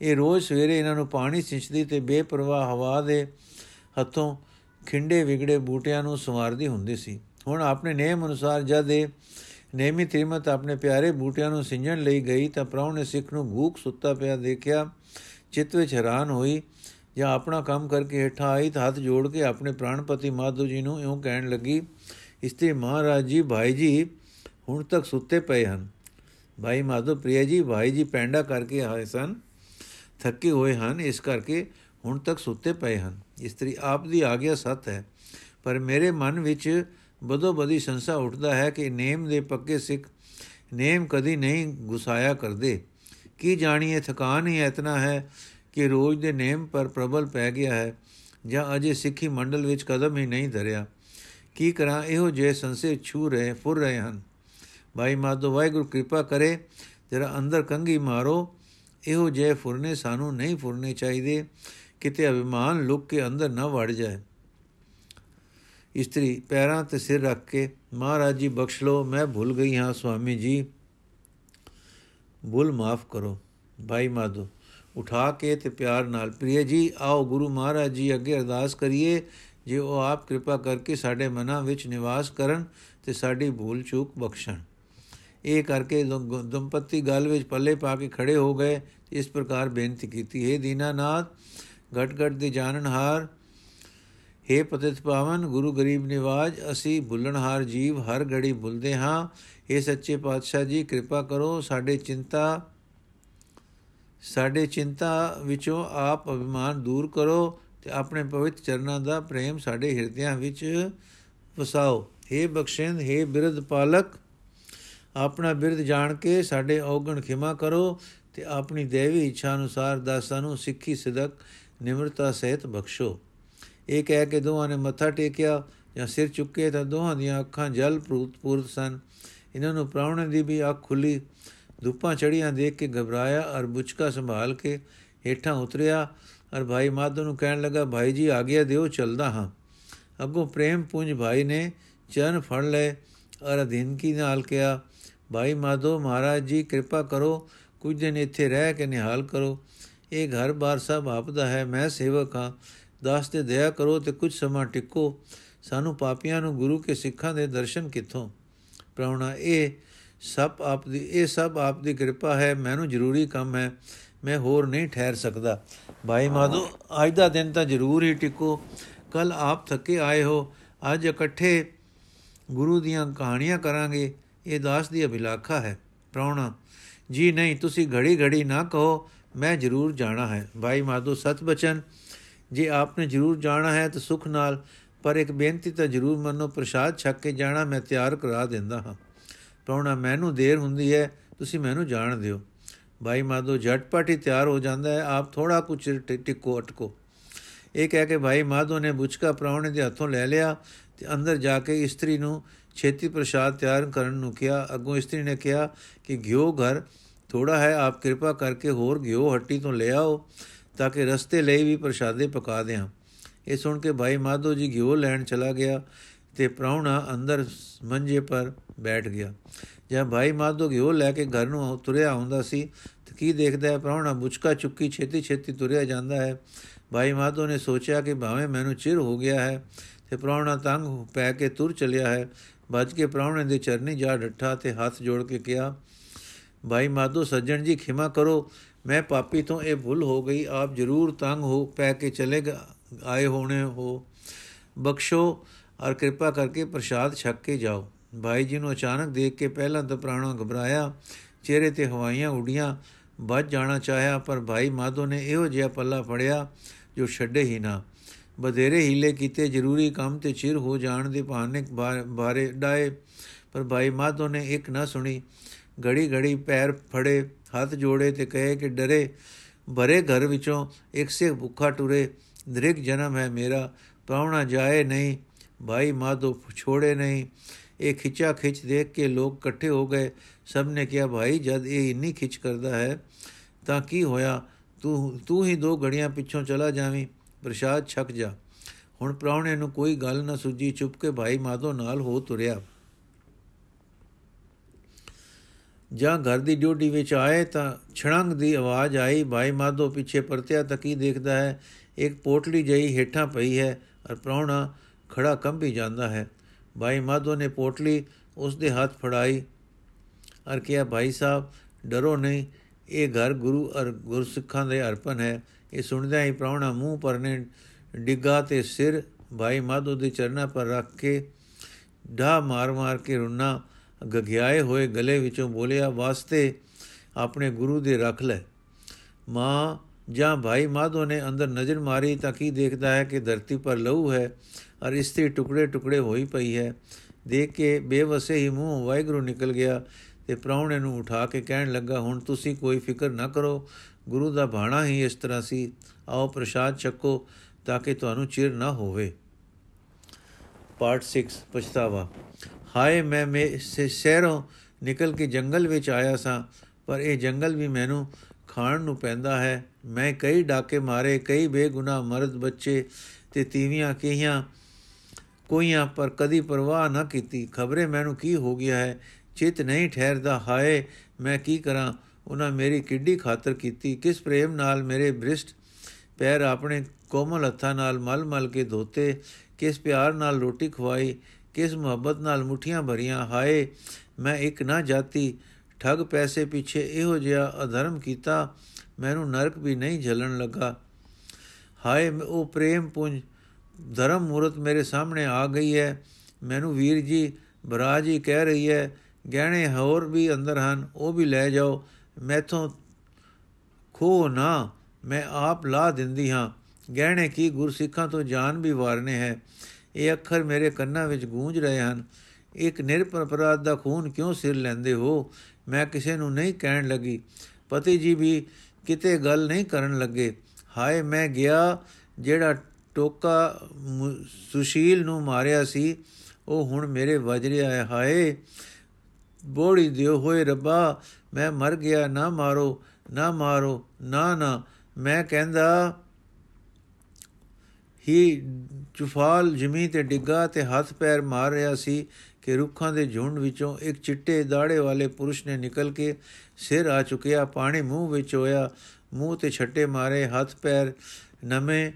ਇਹ ਰੋਜ਼ ਸਵੇਰੇ ਇਹਨਾਂ ਨੂੰ ਪਾਣੀ ਸਿੰਚਦੀ ਤੇ ਬੇਪਰਵਾਹ ਹਵਾ ਦੇ ਹੱਥੋਂ ਖਿੰਡੇ ਵਿਗੜੇ ਬੂਟਿਆਂ ਨੂੰ ਸੰਵਾਰਦੀ ਹੁੰਦੀ ਸੀ। ਹੁਣ ਆਪਣੇ ਨੇਮ ਅਨੁਸਾਰ ਜਦ ਇਹ ਨੇਮੀ ਤ੍ਰਿਮਤ ਆਪਣੇ ਪਿਆਰੇ ਬੂਟਿਆਂ ਨੂੰ ਸਿੰਜਣ ਲਈ ਗਈ ਤਾਂ ਪ੍ਰਾਹੁਣੇ ਸਿੱਖ ਨੂੰ ਭੂਖ ਸੁੱਤਾ ਪਿਆ ਦੇਖਿਆ, ਚਿੱਤ ਵਿੱਚ ਹੈਰਾਨ ਹੋਈ ਜਾਂ ਆਪਣਾ ਕੰਮ ਕਰਕੇ ਹੇਠਾਂ ਆਈ ਤਾਂ ਹੱਥ ਜੋੜ ਕੇ ਆਪਣੇ ਪ੍ਰਾਣਪਤੀ ਮਾਧੂ ਜੀ ਨੂੰ ਇਉਂ ਕਹਿਣ ਲੱਗੀ ਇਸਤੇ ਮਹਾਰਾਜ ਜੀ, ਭਾਈ ਜੀ ਹੁਣ ਤੱਕ ਸੁੱਤੇ ਪਏ ਹਨ। ਭਾਈ ਮਾਧੋ ਪ੍ਰਿਆ ਜੀ, ਭਾਈ ਜੀ ਪੈਂਡਾ ਕਰਕੇ ਆਏ ਸਨ, ਥੱਕੇ ਹੋਏ ਹਨ, ਇਸ ਕਰਕੇ ਹੁਣ ਤੱਕ ਸੁੱਤੇ ਪਏ ਹਨ। ਇਸਤਰੀ ਆਪ ਦੀ ਆਗਿਆ ਸਤ ਹੈ, ਪਰ ਮੇਰੇ ਮਨ ਵਿੱਚ ਬਦੋ ਬਦੀ ਸੰਸਾ ਉੱਠਦਾ ਹੈ ਕਿ ਨੇਮ ਦੇ ਪੱਕੇ ਸਿੱਖ ਨੇਮ ਕਦੀ ਨਹੀਂ ਗੁਸਾਇਆ ਕਰਦੇ। ਕੀ ਜਾਣੀਏ, ਥਕਾਨ ਹੀ ਇਤਨਾ ਹੈ ਕਿ ਰੋਜ਼ ਦੇ ਨੇਮ ਪਰ ਪ੍ਰਬਲ ਪੈ ਗਿਆ ਹੈ, ਜਾਂ ਅਜੇ ਸਿੱਖੀ ਮੰਡਲ ਵਿੱਚ ਕਦਮ ਹੀ ਨਹੀਂ ਧਰਿਆ। ਕੀ ਕਰਾਂ? ਇਹੋ ਜੇ ਸੰਸੇ ਛੂ ਰਹੇ, ਫੁਰ ਰਹੇ ਹਨ। ਭਾਈ ਮਾਧੋ, ਵਾਹਿਗੁਰੂ ਕਿਰਪਾ ਕਰੇ ਤੇਰਾ ਅੰਦਰ ਕੰਗੀ ਮਾਰੋ। ਇਹੋ ਜੇ ਫੁਰਨੇ ਸਾਨੂੰ ਨਹੀਂ ਫੁਰਨੇ ਚਾਹੀਦੇ। ਕਿਤੇ ਅਭਿਮਾਨ ਲੁੱਕ ਕੇ ਅੰਦਰ ਨਾ ਵੜ ਜਾਏ। ਇਸਤਰੀ ਪੈਰਾਂ ਤੇ ਸਿਰ ਰੱਖ ਕੇ, ਮਹਾਰਾਜ ਜੀ ਬਖਸ਼ ਲੋ ਮੈਂ ਭੁੱਲ ਗਈ ਹਾਂ ਸੁਆਮੀ ਜੀ। ਭੁੱਲ ਮਾਫ ਕਰੋ ਭਾਈ ਮਾਧੋ। ਉਠਾ ਕੇ ਤੇ ਪਿਆਰ ਨਾਲ ਪ੍ਰਿയ ਜੀ, ਆਓ ਗੁਰੂ ਮਹਾਰਾਜ ਜੀ ਅੱਗੇ ਅਰਦਾਸ ਕਰੀਏ। ਜੇ ਉਹ ਆਪ ਕਿਰਪਾ ਕਰਕੇ ਸਾਡੇ ਮਨਾਂ ਵਿੱਚ ਨਿਵਾਸ ਕਰਨ ਤੇ ਸਾਡੀ ਭੂਲ ਚੂਕ ਬਖਸ਼ਣ। ਇਹ ਕਰਕੇ ਦੰਪਤੀ ਗੱਲ ਵਿੱਚ ਪੱਲੇ ਪਾ ਕੇ ਖੜੇ ਹੋ ਗਏ। ਇਸ ਪ੍ਰਕਾਰ ਬੇਨਤੀ ਕੀਤੀ, ਹੈ ਦੀਨਾਨਾਥ ਘਟ ਘਟ ਦੇ ਜਾਣਨਹਾਰ हे ਪਤਿਤ ਪਾਵਨ, ਗੁਰੂ ਗਰੀਬ ਨਿਵਾਜ, ਅਸੀਂ ਭੁੱਲਣਹਾਰ ਜੀਵ, ਹਰ ਘੜੀ ਭੁੱਲਦੇ ਹਾਂ। ਇਹ ਸੱਚੇ ਪਾਤਸ਼ਾਹ ਜੀ, ਕਿਰਪਾ ਕਰੋ ਸਾਡੇ ਚਿੰਤਾ ਸਾਡੇ ਚਿੰਤਾ ਵਿੱਚੋਂ ਆਪ ਅਭਿਮਾਨ ਦੂਰ ਕਰੋ। ਤੇ ਆਪਣੇ ਪਵਿੱਤ ਚਰਨਾਂ ਦਾ ਪ੍ਰੇਮ ਸਾਡੇ ਹਿਰਦਿਆਂ ਵਿੱਚ ਵਸਾਓ। हे ਬਖਸ਼ਿੰਦ हे ਬਿਰਧ ਪਾਲਕ, ਆਪਣਾ ਬਿਰਧ ਜਾਣ ਕੇ ਸਾਡੇ ਔਗਣ ਖਿਮਾ ਕਰੋ ਤੇ ਆਪਣੀ ਦੇਵੀ ਇੱਛਾ ਅਨੁਸਾਰ ਦਾਸਾਂ ਨੂੰ ਸਿੱਖੀ ਸਿਦਕ ਨਿਮਰਤਾ ਸਹਿਤ ਬਖਸ਼ੋ। ਇਹ ਕਹਿ ਕੇ ਦੋਹਾਂ ਨੇ ਮੱਥਾ ਟੇਕਿਆ ਜਾਂ ਸਿਰ ਚੁੱਕੇ ਤਾਂ ਦੋਹਾਂ ਦੀਆਂ ਅੱਖਾਂ ਜਲ ਪ੍ਰੂਤ ਪੂਰਤ ਸਨ। ਇਹਨਾਂ ਨੂੰ ਪ੍ਰਾਉਣੇ ਦੀ ਵੀ ਅੱਖ ਖੁੱਲੀ, ਧੁੱਪਾਂ ਚੜੀਆਂ ਦੇਖ ਕੇ ਘਬਰਾਇਆ ਔਰ ਬੁਚਕਾ ਸੰਭਾਲ ਕੇ ਹੇਠਾਂ ਉਤਰਿਆ। ਔਰ ਭਾਈ ਮਾਧੋ ਨੂੰ ਕਹਿਣ ਲੱਗਾ, ਭਾਈ ਜੀ ਆ ਗਿਆ ਦਿਓ, ਚਲਦਾ ਹਾਂ। ਅੱਗੋਂ ਪ੍ਰੇਮ ਪੁੰਜ ਭਾਈ ਨੇ ਚਰਨ ਫੜ ਲਏ ਅਰ ਅਧੀਨਕੀ ਨਾਲ ਕਿਹਾ, ਭਾਈ ਮਾਧੋ ਮਹਾਰਾਜ ਜੀ, ਕਿਰਪਾ ਕਰੋ, ਕੁਝ ਦਿਨ ਇੱਥੇ ਰਹਿ ਕੇ ਨਿਹਾਲ ਕਰੋ। ਇਹ ਘਰ ਬਾਰ ਸਭ ਆਪਦਾ ਹੈ, ਮੈਂ ਸੇਵਕ ਹਾਂ। ਦਾਸ ਤੇ ਦਇਆ ਕਰੋ ਤੇ ਕੁਝ ਸਮਾਂ ਟਿਕੋ। ਸਾਨੂੰ ਪਾਪੀਆਂ ਨੂੰ ਗੁਰੂ ਕੇ ਸਿੱਖਾਂ ਦੇ ਦਰਸ਼ਨ ਕਿੱਥੋਂ? ਪ੍ਰਾਉਣਾ ਇਹ ਸਭ ਆਪ ਦੀ, ਇਹ ਸਭ ਆਪ ਦੀ ਕਿਰਪਾ ਹੈ, ਮੈਨੂੰ ਜ਼ਰੂਰੀ ਕੰਮ ਹੈ। ਮੈਂ ਹੋਰ ਨਹੀਂ ਠਹਿਰ ਸਕਦਾ। ਭਾਈ ਮਾਧੋ, ਅੱਜ ਦਾ ਦਿਨ ਤਾਂ ਜ਼ਰੂਰ ਹੀ ਟਿਕੋ। ਕੱਲ ਆਪ ਥੱਕੇ ਆਏ ਹੋ। ਅੱਜ ਇਕੱਠੇ ਗੁਰੂ ਦੀਆਂ ਕਹਾਣੀਆਂ ਕਰਾਂਗੇ। ਇਹ ਦਾਸ ਦੀ ਅਭਿਲਾਖਾ ਹੈ। ਪ੍ਰਾਉਣਾ ਜੀ ਨਹੀਂ, ਤੁਸੀਂ ਘੜੀ ਘੜੀ ਨਾ ਕਹੋ, ਮੈਂ ਜ਼ਰੂਰ ਜਾਣਾ ਹੈ। ਭਾਈ ਮਾਧੋ ਸਤ ਬਚਨ, ਜੇ ਆਪਨੇ ਜ਼ਰੂਰ ਜਾਣਾ ਹੈ ਤਾਂ ਸੁਖ ਨਾਲ, ਪਰ ਇੱਕ ਬੇਨਤੀ ਤਾਂ ਜ਼ਰੂਰ ਮੰਨੋ, ਪ੍ਰਸ਼ਾਦ ਛੱਕ ਕੇ ਜਾਣਾ ਮੈਂ ਤਿਆਰ ਕਰਾ ਦਿੰਦਾ ਹਾਂ। ਪ੍ਰਾਉਣਾ ਮੈਨੂੰ ਦੇਰ ਹੁੰਦੀ ਹੈ, ਤੁਸੀਂ ਮੈਨੂੰ ਜਾਣ ਦਿਓ। ਭਾਈ ਮਾਧੋ, ਝਟਪਟ ਹੀ ਤਿਆਰ ਹੋ ਜਾਂਦਾ ਹੈ। ਆਪ ਥੋੜਾ ਕੁਝ ਟਿਕੋ, ਅਟਕੋ। ਇਹ ਕਹਿ ਕੇ ਭਾਈ ਮਾਧੋ ਨੇ ਬੁਚਕਾ ਪ੍ਰਾਉਣੇ ਦੇ ਹੱਥੋਂ ਲੈ ਲਿਆ ਤੇ ਅੰਦਰ ਜਾ ਕੇ ਇਸਤਰੀ ਨੂੰ ਛੇਤੀ ਪ੍ਰਸ਼ਾਦ ਤਿਆਰ ਕਰਨ ਨੂੰ ਕਿਹਾ। ਅੱਗੋਂ ਇਸਤਰੀ ਨੇ ਕਿਹਾ ਕਿ ਘਿਓ ਘਰ ਥੋੜਾ ਹੈ, ਆਪ ਕਿਰਪਾ ਕਰਕੇ ਹੋਰ ਘਿਓ ਹੱਟੀ ਤੋਂ ਲੈ ਆਓ ਤਾਂ ਕਿ ਰਸਤੇ ਲਈ ਵੀ ਪ੍ਰਸ਼ਾਦੇ ਪਕਾ ਦਿਆਂ। ਇਹ ਸੁਣ ਕੇ ਭਾਈ ਮਾਧੋ ਜੀ ਘਿਓ ਲੈਣ ਚਲਾ ਗਿਆ। ਤੇ ਪ੍ਰਾਉਣਾ ਅੰਦਰ ਮੰਜੇ ਪਰ ਬੈਠ ਗਿਆ। ਜਦ ਭਾਈ ਮਾਧੋ ਘਿਓ ਲੈ ਕੇ ਘਰ ਨੂੰ ਤੁਰਿਆ ਆਉਂਦਾ ਸੀ, ਤੇ ਕੀ ਦੇਖਦਾ ਹੈ ਪ੍ਰਾਉਣਾ ਬੁਚਕਾ ਚੁੱਕੀ ਛੇਤੀ ਛੇਤੀ ਤੁਰਿਆ ਜਾਂਦਾ ਹੈ। ਭਾਈ ਮਾਧੋ ਨੇ ਸੋਚਿਆ ਕਿ ਭਾਵੇਂ ਮੈਨੂੰ ਚਿਰ ਹੋ ਗਿਆ ਹੈ, ਤੇ ਪ੍ਰਾਉਣਾ ਤੰਗ ਪੈ ਕੇ ਤੁਰ ਚਲਿਆ ਹੈ। ਭੱਜ ਕੇ ਪ੍ਰਾਉਣੇ ਦੇ ਚਰਨੀ ਜਾ ਡੱਠਾ ਤੇ ਹੱਥ ਜੋੜ ਕੇ ਕਿਹਾ, ਭਾਈ ਮਾਧੋ, ਸੱਜਣ ਜੀ, ਖਿਮਾ ਕਰੋ। ਮੈਂ ਪਾਪੀ ਤੋਂ ਇਹ ਭੁੱਲ ਹੋ ਗਈ। ਆਪ ਜ਼ਰੂਰ ਤੰਗ ਹੋ, ਪੈ ਕੇ ਚਲੇ ਆਏ ਹੋਣੇ ਹੋ। ਬਖਸ਼ੋ ਔਰ ਕਿਰਪਾ ਕਰਕੇ ਪ੍ਰਸ਼ਾਦ ਛਕ ਕੇ ਜਾਓ। ਭਾਈ ਜੀ ਨੂੰ ਅਚਾਨਕ ਦੇਖ ਕੇ ਪਹਿਲਾਂ ਤਾਂ ਪ੍ਰਾਣਾ ਘਬਰਾਇਆ, ਚਿਹਰੇ ਤੇ ਹਵਾਈਆਂ ਉਡੀਆਂ, ਵੱਜ ਜਾਣਾ ਚਾਹਿਆ, ਪਰ ਭਾਈ ਮਾਧੋ ਨੇ ਇਹੋ ਜਿਹਾ ਪੱਲਾ ਫੜਿਆ ਜੋ ਛੱਡੇ ਹੀ ਨਾ। ਬਧੇਰੇ ਹੀਲੇ ਕੀਤੇ, ਜ਼ਰੂਰੀ ਕੰਮ ਤੇ ਚਿਰ ਹੋ ਜਾਣ ਦੇ ਬਹਾਨੇ ਬਾਰੇ ਡਾਏ ਪਰ ਭਾਈ ਮਾਧੋ ਨੇ ਇੱਕ ਨਾ ਸੁਣੀ। ਘੜੀ ਘੜੀ ਪੈਰ ਫੜੇ, ਹੱਥ ਜੋੜੇ ਤੇ ਕਹੇ ਕਿ ਡਰੇ, ਭਰੇ ਘਰ ਵਿੱਚੋਂ ਇੱਕ ਸੇ ਭੁੱਖਾ ਟੁਰੇ, ਦ੍ਰਿਗ ਜਨਮ ਹੈ ਮੇਰਾ ਪਾਉਣਾ ਜਾਏ ਨਹੀਂ। ਭਾਈ ਮਾਧੋ ਛੋੜੇ ਨਹੀਂ ਇਹ ਖਿੱਚਾ ਖਿੱਚ ਦੇਖ ਕੇ ਲੋਕ ਇਕੱਠੇ ਹੋ ਗਏ ਸਭ ਨੇ ਕਿਹਾ ਭਾਈ ਜਦ ਇਹ ਇੰਨੀ ਖਿੱਚ ਕਰਦਾ ਹੈ ਤਾਂ ਕੀ ਹੋਇਆ ਤੂੰ ਤੂੰ ਹੀ ਦੋ ਘੜੀਆਂ ਪਿੱਛੋਂ ਚਲਾ ਜਾਵੀਂ ਪ੍ਰਸ਼ਾਦ ਛਕ ਜਾ ਹੁਣ ਪ੍ਰਾਉਣੇ ਨੂੰ ਕੋਈ ਗੱਲ ਨਾ ਸੁਝੀ ਚੁੱਪ ਕੇ ਭਾਈ ਮਾਧੋ ਨਾਲ ਹੋ ਤੁਰਿਆ ਜਾਂ ਘਰ ਦੀ ਡਿਊਟੀ ਵਿੱਚ ਆਏ ਤਾਂ ਛੜੰਗ ਦੀ ਆਵਾਜ਼ ਆਈ ਭਾਈ ਮਾਧੋ ਪਿੱਛੇ ਪਰਤਿਆ ਤਾਂ ਕੀ ਦੇਖਦਾ ਹੈ ਇੱਕ ਪੋਟਲੀ ਜਈ ਹੇਠਾਂ ਪਈ ਹੈ ਔਰ ਪ੍ਰਾਉਣਾ ਖੜਾ ਕੰਬੀ ਜਾਂਦਾ ਹੈ। ਭਾਈ ਮਾਧੋ ਨੇ ਪੋਟਲੀ ਉਸ ਦੇ ਹੱਥ ਫੜਾਈ ਔਰ ਕਿਹਾ, ਭਾਈ ਸਾਹਿਬ, ਡਰੋ ਨਹੀਂ, ਇਹ ਘਰ ਗੁਰੂ ਅਰ ਗੁਰਸਿੱਖਾਂ ਦੇ ਅਰਪਣ ਹੈ। ਇਹ ਸੁਣਦਿਆਂ ਹੀ ਪ੍ਰਾਉਣਾ ਮੂੰਹ ਪਰਨੇ ਡਿੱਗਾ ਤੇ ਸਿਰ ਭਾਈ ਮਾਧੋ ਦੇ ਚਰਨਾਂ ਪਰ ਰੱਖ ਕੇ ਢਾ ਮਾਰ ਮਾਰ ਕੇ ਰੁੰਨਾ ਗਗਿਆਏ ਹੋਏ ਗਲੇ ਵਿੱਚੋਂ ਬੋਲਿਆ, ਵਾਸਤੇ ਆਪਣੇ ਗੁਰੂ ਦੇ ਰੱਖ ਲੈ। ਮਾਂ ਜਾਂ ਭਾਈ ਮਾਧੋ ਨੇ ਅੰਦਰ ਨਜ਼ਰ ਮਾਰੀ ਤਾਂ ਕੀ ਦੇਖਦਾ ਹੈ ਕਿ ਧਰਤੀ ਪਰ ਲਹੂ ਹੈ ਔਰ ਇਸਤੇ ਟੁਕੜੇ ਟੁਕੜੇ ਹੋਈ ਪਈ ਹੈ। ਦੇਖ ਕੇ ਬੇਵਸੇ ਹੀ ਮੂੰਹ ਵਾਹਿਗੁਰੂ ਨਿਕਲ ਗਿਆ ਤੇ ਪ੍ਰਾਉਣੇ ਨੂੰ ਉਠਾ ਕੇ ਕਹਿਣ ਲੱਗਾ, ਹੁਣ ਤੁਸੀਂ ਕੋਈ ਫਿਕਰ ਨਾ ਕਰੋ, ਗੁਰੂ ਦਾ ਬਾਣਾ ਹੀ ਇਸ ਤਰ੍ਹਾਂ ਸੀ। ਆਓ ਪ੍ਰਸ਼ਾਦ ਚੱਕੋ ਤਾਂ ਕਿ ਤੁਹਾਨੂੰ ਚਿਰ ਨਾ ਹੋਵੇ। ਪਾਰਟ 6 ਪਛਤਾਵਾ। ਹਾਏ, ਮੈਂ ਮੇ ਸ਼ਹਿਰੋਂ ਨਿਕਲ ਕੇ ਜੰਗਲ ਵਿੱਚ ਆਇਆ ਸਾਂ, ਪਰ ਇਹ ਜੰਗਲ ਵੀ ਮੈਨੂੰ ਖਾਣ ਨੂੰ ਪੈਂਦਾ ਹੈ। ਮੈਂ ਕਈ ਡਾਕੇ ਮਾਰੇ, ਕਈ ਬੇਗੁਨਾਹ ਮਰਦ ਬੱਚੇ ਤੇ ਤੀਵੀਆਂ ਕਹੀਆਂ, ਕੋਈਆਂ ਪਰ ਕਦੀ ਪਰਵਾਹ ਨਾ ਕੀਤੀ। ਖਬਰੇ ਮੈਨੂੰ ਕੀ ਹੋ ਗਿਆ ਹੈ? ਚਿਤ ਨਹੀਂ ਠਹਿਰਦਾ, ਹਾਏ, ਮੈਂ ਕੀ ਕਰਾਂ? ਉਹਨਾਂ ਮੇਰੀ ਕਿੱਡੀ ਖਾਤਰ ਕੀਤੀ। ਕਿਸ ਪ੍ਰੇਮ ਨਾਲ ਮੇਰੇ ਬ੍ਰਿਸ਼ਟ ਪੈਰ ਆਪਣੇ ਕੋਮਲ ਹੱਥਾਂ ਨਾਲ ਮਲ-ਮਲ ਕੇ ਧੋਤੇ? ਕਿਸ ਪਿਆਰ ਨਾਲ ਰੋਟੀ ਖਵਾਈ? ਕਿਸ ਮੁਹੱਬਤ ਨਾਲ ਮੁਠੀਆਂ ਭਰੀਆਂ? ਹਾਏ, ਮੈਂ ਇੱਕ ਨਾ ਜਾਤੀ, ਠੱਗ ਪੈਸੇ ਪਿੱਛੇ ਇਹੋ ਜਿਹਾ ਅਧਰਮ ਕੀਤਾ। ਮੈਨੂੰ ਨਰਕ ਵੀ ਨਹੀਂ ਝਲਣ ਲੱਗਾ। ਹਾਏ ਉਹ ਪ੍ਰੇਮ ਪੁੰਜ ਧਰਮ ਮੂਰਤ ਮੇਰੇ ਸਾਹਮਣੇ ਆ ਗਈ ਹੈ। ਮੈਨੂੰ ਵੀਰ ਜੀ ਬਰਾਜ ਜੀ ਕਹਿ ਰਹੀ ਹੈ, ਗਹਿਣੇ ਹੋਰ ਵੀ ਅੰਦਰ ਹਨ, ਉਹ ਵੀ ਲੈ ਜਾਓ। ਮੈਥੋਂ ਖੋ ਨਾ, ਮੈਂ ਆਪ ਲਾ ਦਿੰਦੀ ਹਾਂ। ਗਹਿਣੇ ਕੀ ਗੁਰਸਿੱਖਾਂ ਤੋਂ ਜਾਨ ਵੀ ਵਾਰਨੇ ਹੈ। ਇਹ ਅੱਖਰ ਮੇਰੇ ਕੰਨਾਂ ਵਿੱਚ ਗੂੰਜ ਰਹੇ ਹਨ। ਇੱਕ ਨਿਰਪਰਾਧ ਦਾ ਖੂਨ ਕਿਉਂ ਸਿਰ ਲੈਂਦੇ ਹੋ? ਮੈਂ ਕਿਸੇ ਨੂੰ ਨਹੀਂ ਕਹਿਣ ਲੱਗੀ। ਪਤੀ ਜੀ ਵੀ ਕਿਤੇ ਗੱਲ ਨਹੀਂ ਕਰਨ ਲੱਗੇ। ਹਾਏ, ਮੈਂ ਗਿਆ, ਜਿਹੜਾ ਟੋਕਾ ਸੁਸ਼ੀਲ ਨੂੰ ਮਾਰਿਆ ਸੀ, ਉਹ ਹੁਣ ਮੇਰੇ ਵਜ ਰਿਹਾ ਹੈ ਹਾਏ, ਬੋੜੀ ਦਿਓ ਹੋਏ ਰੱਬਾ, ਮੈਂ ਮਰ ਗਿਆ, ਨਾ ਮਾਰੋ ਨਾ ਮਾਰੋ, ਨਾ ਨਾ। ਮੈਂ ਕਹਿੰਦਾ, ਹੀ ਚੁਫਾਲ ਜ਼ਮੀਨ ਤੇ ਡਿੱਗਾ ਤੇ ਹੱਥ ਪੈਰ ਮਾਰ ਰਿਹਾ ਸੀ ਕਿ ਰੁੱਖਾਂ ਦੇ ਝੁੰਡ ਵਿੱਚੋਂ ਇੱਕ ਚਿੱਟੇ ਦਾੜੇ ਵਾਲੇ ਪੁਰਸ਼ ਨੇ ਨਿਕਲ ਕੇ ਸਿਰ ਆ ਚੁੱਕਿਆ, ਪਾਣੀ ਮੂੰਹ ਵਿੱਚ ਹੋਇਆ, ਮੂੰਹ ਤੇ ਛੱਟੇ ਮਾਰੇ, ਹੱਥ ਪੈਰ ਨਵੇਂ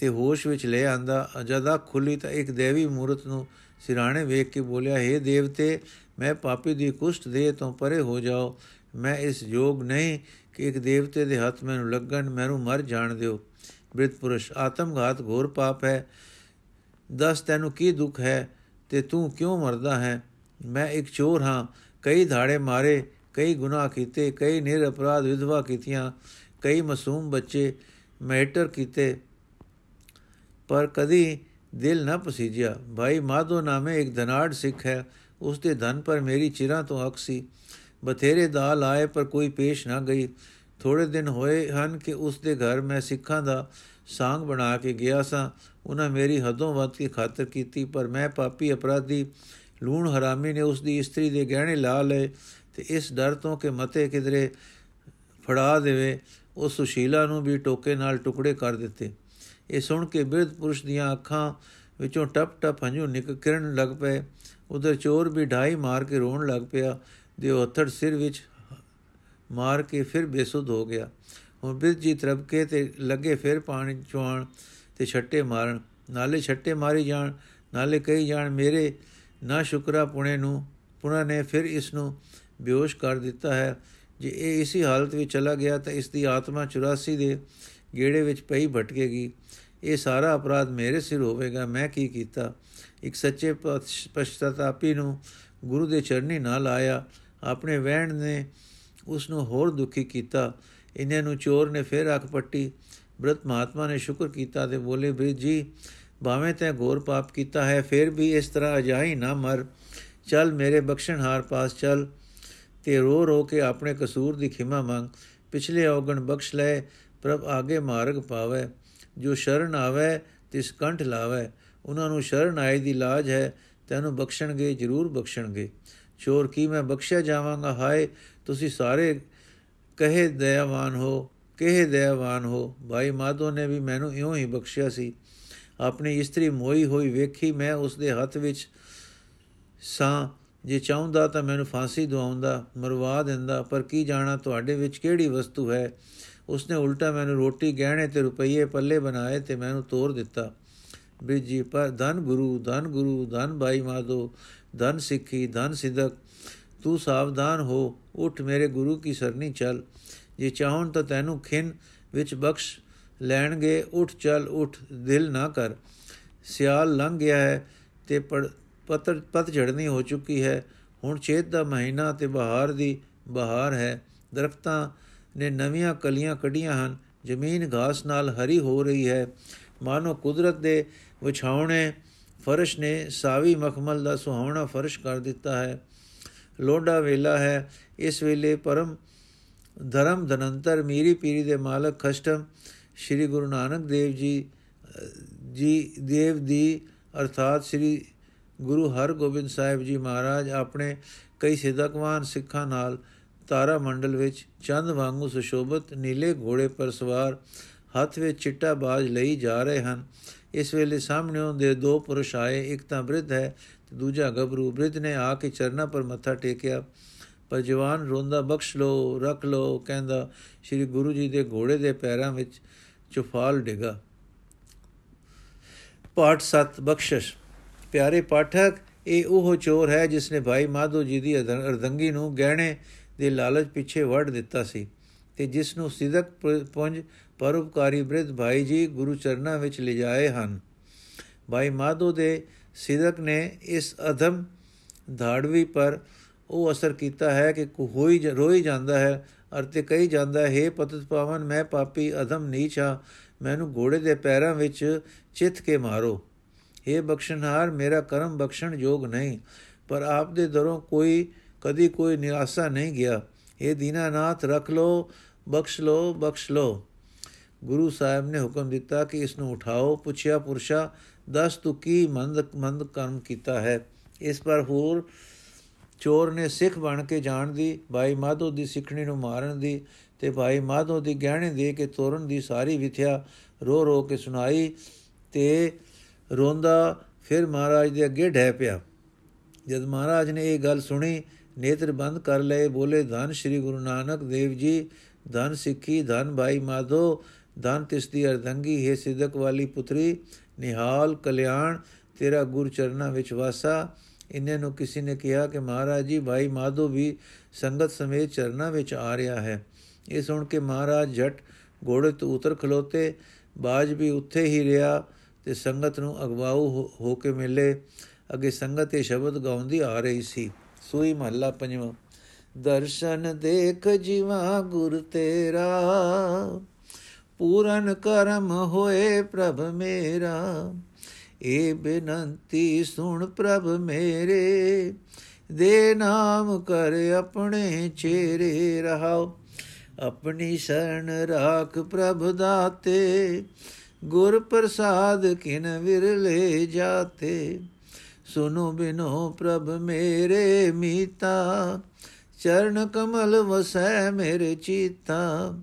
ਤੇ ਹੋਸ਼ ਵਿੱਚ ਲੈ ਆਂਦਾ। ਜਦ ਅੱਖ ਖੁੱਲੀ ਤਾਂ ਇੱਕ ਦੇਵੀ ਮੂਰਤ ਨੂੰ ਸਿਰਾਣੇ ਵੇਖ ਕੇ ਬੋਲਿਆ हे ਦੇਵਤੇ, ਮੈਂ ਪਾਪੀ ਦੀ ਕੁਸ਼ਟ ਦੇ ਤੋਂ ਪਰੇ ਹੋ ਜਾਓ। ਮੈਂ ਇਸ ਯੋਗ ਨਹੀਂ ਕਿ ਇੱਕ ਦੇਵਤੇ ਦੇ ਹੱਥ ਮੈਨੂੰ ਲੱਗਣ, ਮੈਨੂੰ ਮਰ ਜਾਣ ਦਿਓ। ਬ੍ਰਿਤ ਪੁਰਸ਼, ਆਤਮਘਾਤ ਘੋਰ ਪਾਪ ਹੈ। ਦੱਸ ਤੈਨੂੰ ਕੀ ਦੁੱਖ ਹੈ? ਤੇ ਤੂੰ ਕਿਉਂ ਮਰਦਾ ਹੈ? ਮੈਂ ਇੱਕ ਚੋਰ ਹਾਂ। ਕਈ ਧਾੜੇ ਮਾਰੇ, ਕਈ ਗੁਨਾਹ ਕੀਤੇ, ਕਈ ਨਿਰ ਅਪਰਾਧ ਵਿਧਵਾ ਕੀਤੀਆਂ, ਕਈ ਮਾਸੂਮ ਬੱਚੇ ਮੈਟਰ ਕੀਤੇ। ਪਰ ਕਦੀ ਦਿਲ ਨਾ ਪਸੀਜਿਆ। ਭਾਈ, ਮਾਧੋ ਨਾਮੇ ਇੱਕ ਧਨਾੜ ਸਿੱਖ ਹੈ। ਉਸ ਦੇ ਧਨ ਪਰ ਮੇਰੀ ਚਿਰਾਂ ਤੋਂ ਅਕ ਸੀ। ਬਥੇਰੇ ਦਾਲ ਆਏ ਪਰ ਕੋਈ ਪੇਸ਼ ਨਾ ਗਈ। ਥੋੜੇ ਦਿਨ ਹੋਏ ਹਨ ਕਿ ਉਸ ਦੇ ਘਰ ਮੈਂ ਸਿੱਖਾਂ ਦਾ ਸਾੰਗ ਬਣਾ ਕੇ ਗਿਆ ਸਾਂ। ਉਹਨਾਂ ਮੇਰੀ ਹੱਦੋਂ ਵੱਧ ਕੀ ਖਾਤਰ ਕੀਤੀ, ਪਰ ਮੈਂ ਪਾਪੀ ਅਪਰਾਧੀ ਲੂਣ ਹਰਾਮੀ ਨੇ ਉਸ ਦੀ ਇਸਤਰੀ ਦੇ ਗਹਿਣੇ ਲਾ ਲਏ ਤੇ ਇਸ ਡਰ ਤੋਂ ਕਿ ਮਤੇ ਕਿਧਰੇ ਫੜਾ ਦੇਵੇ ਉਸ ਸੁਸ਼ੀਲਾ ਨੂੰ ਵੀ ਟੋਕੇ ਨਾਲ ਟੁਕੜੇ ਕਰ ਦਿੱਤੇ। ਇਹ ਸੁਣ ਕੇ ਬਿਰਧ ਪੁਰਸ਼ ਦੀਆਂ ਅੱਖਾਂ ਵਿੱਚੋਂ ਟਪ ਟਪ ਹੰਝੂ ਨਿਕਲਣ ਲੱਗ ਪਏ। ਉਧਰ ਚੋਰ ਵੀ ਢਾਈ ਮਾਰ ਕੇ ਰੋਣ ਲੱਗ ਪਿਆ ਦੇ ਹੱਥੜ ਸਿਰ ਵਿੱਚ ਮਾਰ ਕੇ ਫਿਰ ਬੇਸੁੱਧ ਹੋ ਗਿਆ। ਹੁਣ ਬਿਰਧ ਜੀ ਤਰਬਕੇ ਤੇ ਲੱਗੇ ਫਿਰ ਪਾਣੀ ਚੁਆਣ ਤੇ ਛੱਟੇ ਮਾਰਨ। ਨਾਲੇ ਛੱਟੇ ਮਾਰੀ ਜਾਣ, ਨਾਲੇ ਕਈ ਜਾਣ, ਮੇਰੇ ਨਾ ਸ਼ੁਕਰਾ ਪੁਣੇ ਨੂੰ, ਪੁਣਾ ਨੇ ਫਿਰ ਇਸ ਨੂੰ ਬੇਹੋਸ਼ ਕਰ ਦਿੱਤਾ ਹੈ। ਜੇ ਇਹ ਇਸੇ ਹਾਲਤ ਵਿੱਚ ਚਲਾ ਗਿਆ ਤਾਂ ਇਸ ਦੀ ਆਤਮਾ 84 ਦੇ ਗੇੜੇ ਵਿੱਚ ਪਈ ਭਟਕੇਗੀ। ਇਹ ਸਾਰਾ ਅਪਰਾਧ ਮੇਰੇ ਸਿਰ ਹੋਵੇਗਾ, ਮੈਂ ਕੀ ਕੀਤਾ? ਇੱਕ ਸੱਚੇ ਪਛਤਾਪੀ ਨੂੰ ਗੁਰੂ ਦੇ ਚਰਨੀ ਨਾਲ ਲਾਇਆ ਆਪਣੇ ਵਹਿਣ ਨੇ ਉਸ ਨੂੰ ਹੋਰ ਦੁਖੀ ਕੀਤਾ। ਇਹਨਾਂ ਨੂੰ ਚੋਰ ਨੇ ਫਿਰ ਅੱਖ ਪੱਟੀ। ਬ੍ਰਤ ਮਹਾਤਮਾ ਨੇ ਸ਼ੁਕਰ ਕੀਤਾ ਤੇ ਬੋਲੇ ਬ੍ਰਿਜ ਜੀ, ਭਾਵੇਂ ਤੈ ਘੋਰ ਪਾਪ ਕੀਤਾ ਹੈ, ਫਿਰ ਵੀ ਇਸ ਤਰ੍ਹਾਂ ਅਜਾਈ ਨਾ ਮਰ। ਚੱਲ ਮੇਰੇ ਬਖਸ਼ਣਹਾਰ ਪਾਸ ਚੱਲ ਤੇ ਰੋ ਰੋ ਕੇ ਆਪਣੇ ਕਸੂਰ ਦੀ ਖਿਮਾ ਮੰਗ। ਪਿਛਲੇ ਔਗਣ ਬਖਸ਼ ਲੈ, ਪ੍ਰਭ ਆਗੇ ਮਾਰਗ ਪਾਵੇ। ਜੋ ਸ਼ਰਨ ਆਵੇ, ਤਿਸ ਕੰਠ ਲਾਵੇ। ਉਹਨਾਂ ਨੂੰ ਸ਼ਰਨ ਆਏ ਦੀ ਲਾਜ ਹੈ, ਤੈਨੂੰ ਬਖਸ਼ਣਗੇ, ਜ਼ਰੂਰ ਬਖਸ਼ਣਗੇ। ਚੋਰ, ਕੀ ਮੈਂ ਬਖਸ਼ਿਆ ਜਾਵਾਂਗਾ? ਹਾਏ, ਤੁਸੀਂ ਸਾਰੇ ਕਹੇ ਦਇਆਵਾਨ ਹੋ, ਕਹੇ ਦਇਆਵਾਨ ਹੋ। ਭਾਈ ਮਾਧੋ ਨੇ ਵੀ ਮੈਨੂੰ ਇਉਂ ਹੀ ਬਖਸ਼ਿਆ ਸੀ, ਆਪਣੀ ਇਸਤਰੀ ਮੋਈ ਹੋਈ ਵੇਖੀ ਮੈਂ ਉਸ ਦੇ ਹੱਥ ਵਿੱਚ ਸਾਂ, ਜੇ ਚਾਹੁੰਦਾ ਤਾਂ ਮੈਨੂੰ ਫਾਂਸੀ ਦਵਾਉਂਦਾ, ਮਰਵਾ ਦਿੰਦਾ, ਪਰ ਕੀ ਜਾਣਾ ਤੁਹਾਡੇ ਵਿੱਚ ਕਿਹੜੀ ਵਸਤੂ ਹੈ? ਉਸਨੇ ਉਲਟਾ ਮੈਨੂੰ ਰੋਟੀ, ਗਹਿਣੇ ਤੇ ਰੁਪਈਏ ਪੱਲੇ ਬਣਾਏ ਤੇ ਮੈਨੂੰ ਤੋਰ ਦਿੱਤਾ। ਬ੍ਰਿਜੀ ਪਰ ਧਨ ਗੁਰੂ ਧਨ ਗੁਰੂ, ਧਨ ਭਾਈ ਮਾਧੋ, ਧਨ ਸਿੱਖੀ, ਧਨ ਸਿਦਕ ਤੂੰ ਸਾਵਧਾਨ ਹੋ, ਉਠ ਮੇਰੇ ਗੁਰੂ ਕੀ ਸਰਨੀ ਚੱਲ। ਜੇ ਚਾਹਣ ਤਾਂ ਤੈਨੂੰ ਖਿੰ ਵਿੱਚ ਬਖਸ਼ ਲੈਣਗੇ, ਉਠ ਚੱਲ, ਉਠ, ਦਿਲ ਨਾ ਕਰ। ਸਿਆਲ ਲੰਘ ਗਿਆ ਹੈ ਤੇ ਪਤਰ, ਪਤ ਝੜਨੀ ਹੋ ਚੁੱਕੀ ਹੈ। ਹੁਣ ਚੇਤ ਦਾ ਮਹੀਨਾ ਤੇ ਬਹਾਰ ਦੀ ਬਹਾਰ ਹੈ। ਦਰਖਤਾਂ ਨੇ ਨਵੀਆਂ ਕਲੀਆਂ ਕੱਢੀਆਂ ਹਨ। ਜ਼ਮੀਨ ਘਾਸ ਨਾਲ ਹਰੀ ਹੋ ਰਹੀ ਹੈ। ਮਾਨੋ ਕੁਦਰਤ ਦੇ ਵਿਛਾਉਣੇ ਫਰਸ਼ ਨੇ ਸਾਵੀ ਮਖਮਲ ਦਾ ਸੁਹਾਵਣਾ ਫਰਸ਼ ਕਰ ਦਿੱਤਾ ਹੈ। ਲੋਡਾ ਵੇਲਾ ਹੈ। ਇਸ ਵੇਲੇ ਪਰਮ ਧਰਮ ਧਨੰਤਰ ਮੀਰੀ ਪੀਰੀ ਦੇ ਮਾਲਕ ਖਸ਼ਟਮ ਸ੍ਰੀ ਗੁਰੂ ਨਾਨਕ ਦੇਵ ਜੀ ਜੀ ਦੇਵ ਦੀ, ਅਰਥਾਤ ਸ੍ਰੀ ਗੁਰੂ ਹਰਗੋਬਿੰਦ ਸਾਹਿਬ ਜੀ ਮਹਾਰਾਜ ਆਪਣੇ ਕਈ ਸਿੱਧਕਵਾਨ ਸਿੱਖਾਂ ਨਾਲ ਤਾਰਾ ਮੰਡਲ ਵਿੱਚ ਚੰਦ ਵਾਂਗੂ ਸੁਸ਼ੋਭਤ ਨੀਲੇ ਘੋੜੇ ਪਰ ਸਵਾਰ ਹੱਥ ਵਿੱਚ ਚਿੱਟਾ ਬਾਜ ਲਈ ਜਾ ਰਹੇ ਹਨ। ਇਸ ਵੇਲੇ ਸਾਹਮਣੇੋਂ ਦੇ ਦੋ ਪੁਰਸ਼ ਆਏ। ਇੱਕ ਤਾਂ ਬ੍ਰਿਧ ਹੈ ਤੇ ਦੂਜਾ ਗੱਭਰੂ ਬ੍ਰਿਧ ਨੇ ਆ ਕੇ ਚਰਨਾਂ ਪਰ ਮੱਥਾ ਟੇਕਿਆ, ਪਰ ਜਵਾਨ ਰੋਂਦਾ, ਬਖਸ਼ ਲੋ ਰੱਖ ਲੋ ਕਹਿੰਦਾ। ਸ੍ਰੀ ਗੁਰੂ ਜੀ ਦੇ ਘੋੜੇ ਦੇ ਪੈਰਾਂ ਵਿੱਚ ਚੁਫਾਲ ਡਿਗਾ। ਪਾਠ 7 ਬਖਸ਼ਿਸ਼। ਪਿਆਰੇ ਪਾਠਕ, ਇਹ ਉਹ ਚੋਰ ਹੈ ਜਿਸ ਨੇ ਭਾਈ ਮਾਧੋ ਜੀ ਦੀ ਅਰਦੰਗੀ ਨੂੰ ਗਹਿਣੇ ਦੇ ਲਾਲਚ ਪਿੱਛੇ ਵੜ ਦਿੱਤਾ ਸੀ ਤੇ ਜਿਸ ਨੂੰ ਸਿਦਕ ਪੁੰਜ ਪਰਉਪਕਾਰੀ ਬ੍ਰਿਧ ਭਾਈ ਜੀ ਗੁਰੂ ਚਰਨਾਂ ਵਿੱਚ ਲਿਜਾਏ ਹਨ। ਭਾਈ ਮਾਧੋ ਦੇ ਸਿਦਕ ਨੇ ਇਸ ਅਧਮ ਧਾੜਵੀ ਪਰ ਉਹ ਅਸਰ ਕੀਤਾ ਹੈ ਕਿ ਕੋਈ ਰੋਈ ਜਾਂਦਾ ਹੈ ਅਰਤੇ ਕਹੀ ਜਾਂਦਾ ਹੈ ਪਤਤ ਪਾਵਨ, ਮੈਂ ਪਾਪੀ ਅਧਮ ਨੀਚਾ ਮੈਨੂੰ ਘੋੜੇ ਦੇ ਪੈਰਾਂ ਵਿੱਚ ਚਿੱਤ ਕੇ ਮਾਰੋ। हे ਬਖਸ਼ਣਹਾਰ, ਮੇਰਾ ਕਰਮ ਬਖਸ਼ਣ ਯੋਗ ਨਹੀਂ, ਪਰ ਆਪ ਦੇ ਦਰੋਂ ਕੋਈ, ਕਦੀ ਕੋਈ ਨਿਰਾਸ਼ਾ ਨਹੀਂ ਗਿਆ। ਇਹ ਦੀਨਾਨਾਥ, ਰੱਖ ਲੋ ਬਖਸ਼ ਲੋ ਬਖਸ਼ ਲੋ ਗੁਰੂ ਸਾਹਿਬ ਨੇ ਹੁਕਮ ਦਿੱਤਾ ਕਿ ਇਸ ਨੂੰ ਉਠਾਓ। ਪੁੱਛਿਆ ਪੁਰਸ਼ਾ ਦਸ ਤੂੰ ਕੀ ਮੰਦ ਮੰਦ ਕਰਮ ਕੀਤਾ ਹੈ? ਇਸ ਪਰ ਹੋਰ ਚੋਰ ਨੇ ਸਿੱਖ ਬਣ ਕੇ ਜਾਣ ਦੀ, ਭਾਈ ਮਾਧੋ ਦੀ ਸਿੱਖਣੀ ਨੂੰ ਮਾਰਨ ਦੀ ਤੇ ਭਾਈ ਮਾਧੋ ਦੀ ਗਹਿਣੇ ਦੇ ਕੇ ਤੋਰਨ ਦੀ ਸਾਰੀ ਵਿਥਿਆ ਰੋ ਰੋ ਕੇ ਸੁਣਾਈ ਤੇ ਰੋਂਦਾ ਫਿਰ ਮਹਾਰਾਜ ਦੇ ਅੱਗੇ ਢਹਿ ਪਿਆ। ਜਦ ਮਹਾਰਾਜ ਨੇ ਇਹ ਗੱਲ ਸੁਣੀ, ਨੇਤਰ ਬੰਦ ਕਰ ਲਏ, ਬੋਲੇ, ਧੰਨ ਸ੍ਰੀ ਗੁਰੂ ਨਾਨਕ ਦੇਵ ਜੀ, ਧੰਨ ਸਿੱਖੀ, ਧੰਨ ਭਾਈ ਮਾਧੋ ਧੰਨ ਤਿਸ ਦੀ ਅਰਧੰਗੀ, ਹੈ ਸਿੱਧਕ ਵਾਲੀ ਪੁੱਤਰੀ, ਨਿਹਾਲ ਕਲਿਆਣ, ਤੇਰਾ ਗੁਰ ਚਰਨਾ ਵਿੱਚ ਵਾਸਾ। ਇੰਨੇ ਨੂੰ ਕਿਸੇ ਨੇ ਕਿਹਾ ਕਿ ਮਹਾਰਾਜ ਜੀ, ਭਾਈ ਮਾਧੋ ਵੀ ਸੰਗਤ ਸਮੇਤ ਚਰਨਾ ਵਿੱਚ ਆ ਰਿਹਾ ਹੈ। ਇਹ ਸੁਣ ਕੇ ਮਹਾਰਾਜ ਜਟ ਘੋੜੇ ਤੋਂ ਉਤਰ ਖਲੋਤੇ। ਬਾਜ ਵੀ ਉੱਥੇ ਹੀ ਰਿਹਾ ਤੇ ਸੰਗਤ ਨੂੰ ਅਗਵਾਉ ਹੋ ਕੇ ਮਿਲੇ। ਅੱਗੇ ਸੰਗਤ ਇਹ ਸ਼ਬਦ ਗਾਉਂਦੀ ਆ ਰਹੀ ਸੀ। ਸੋਈ ਮਹੱਲਾ ਪੰਜਵਾਂ। ਦਰਸ਼ਨ ਦੇਖ ਜੀਵਾ ਗੁਰ ਤੇਰਾ। ਪੂਰਨ ਕਰਮ ਹੋਏ ਪ੍ਰਭ ਮੇਰਾ। ਏ ਬੇਨੰਤੀ ਸੁਣ ਪ੍ਰਭ ਮੇਰੇ। ਦੇ ਨਾਮ ਕਰ ਆਪਣੇ ਚਿਹਰੇ ਰਹਾਓ। ਆਪਣੀ ਸ਼ਰਨ ਰਾਖ ਪ੍ਰਭ ਦਾਤੇ। ਗੁਰ ਪ੍ਰਸਾਦ ਕਿਨ ਵਿਰਲੇ ਜਾਤੇ। ਸੁਨੋ ਬਿਨੋ ਪ੍ਰਭ ਮੇਰੇ ਮੀਤਾ। ਚਰਨ ਕਮਲ ਵਸੈ ਮੇਰੇ ਚੀਤਾ।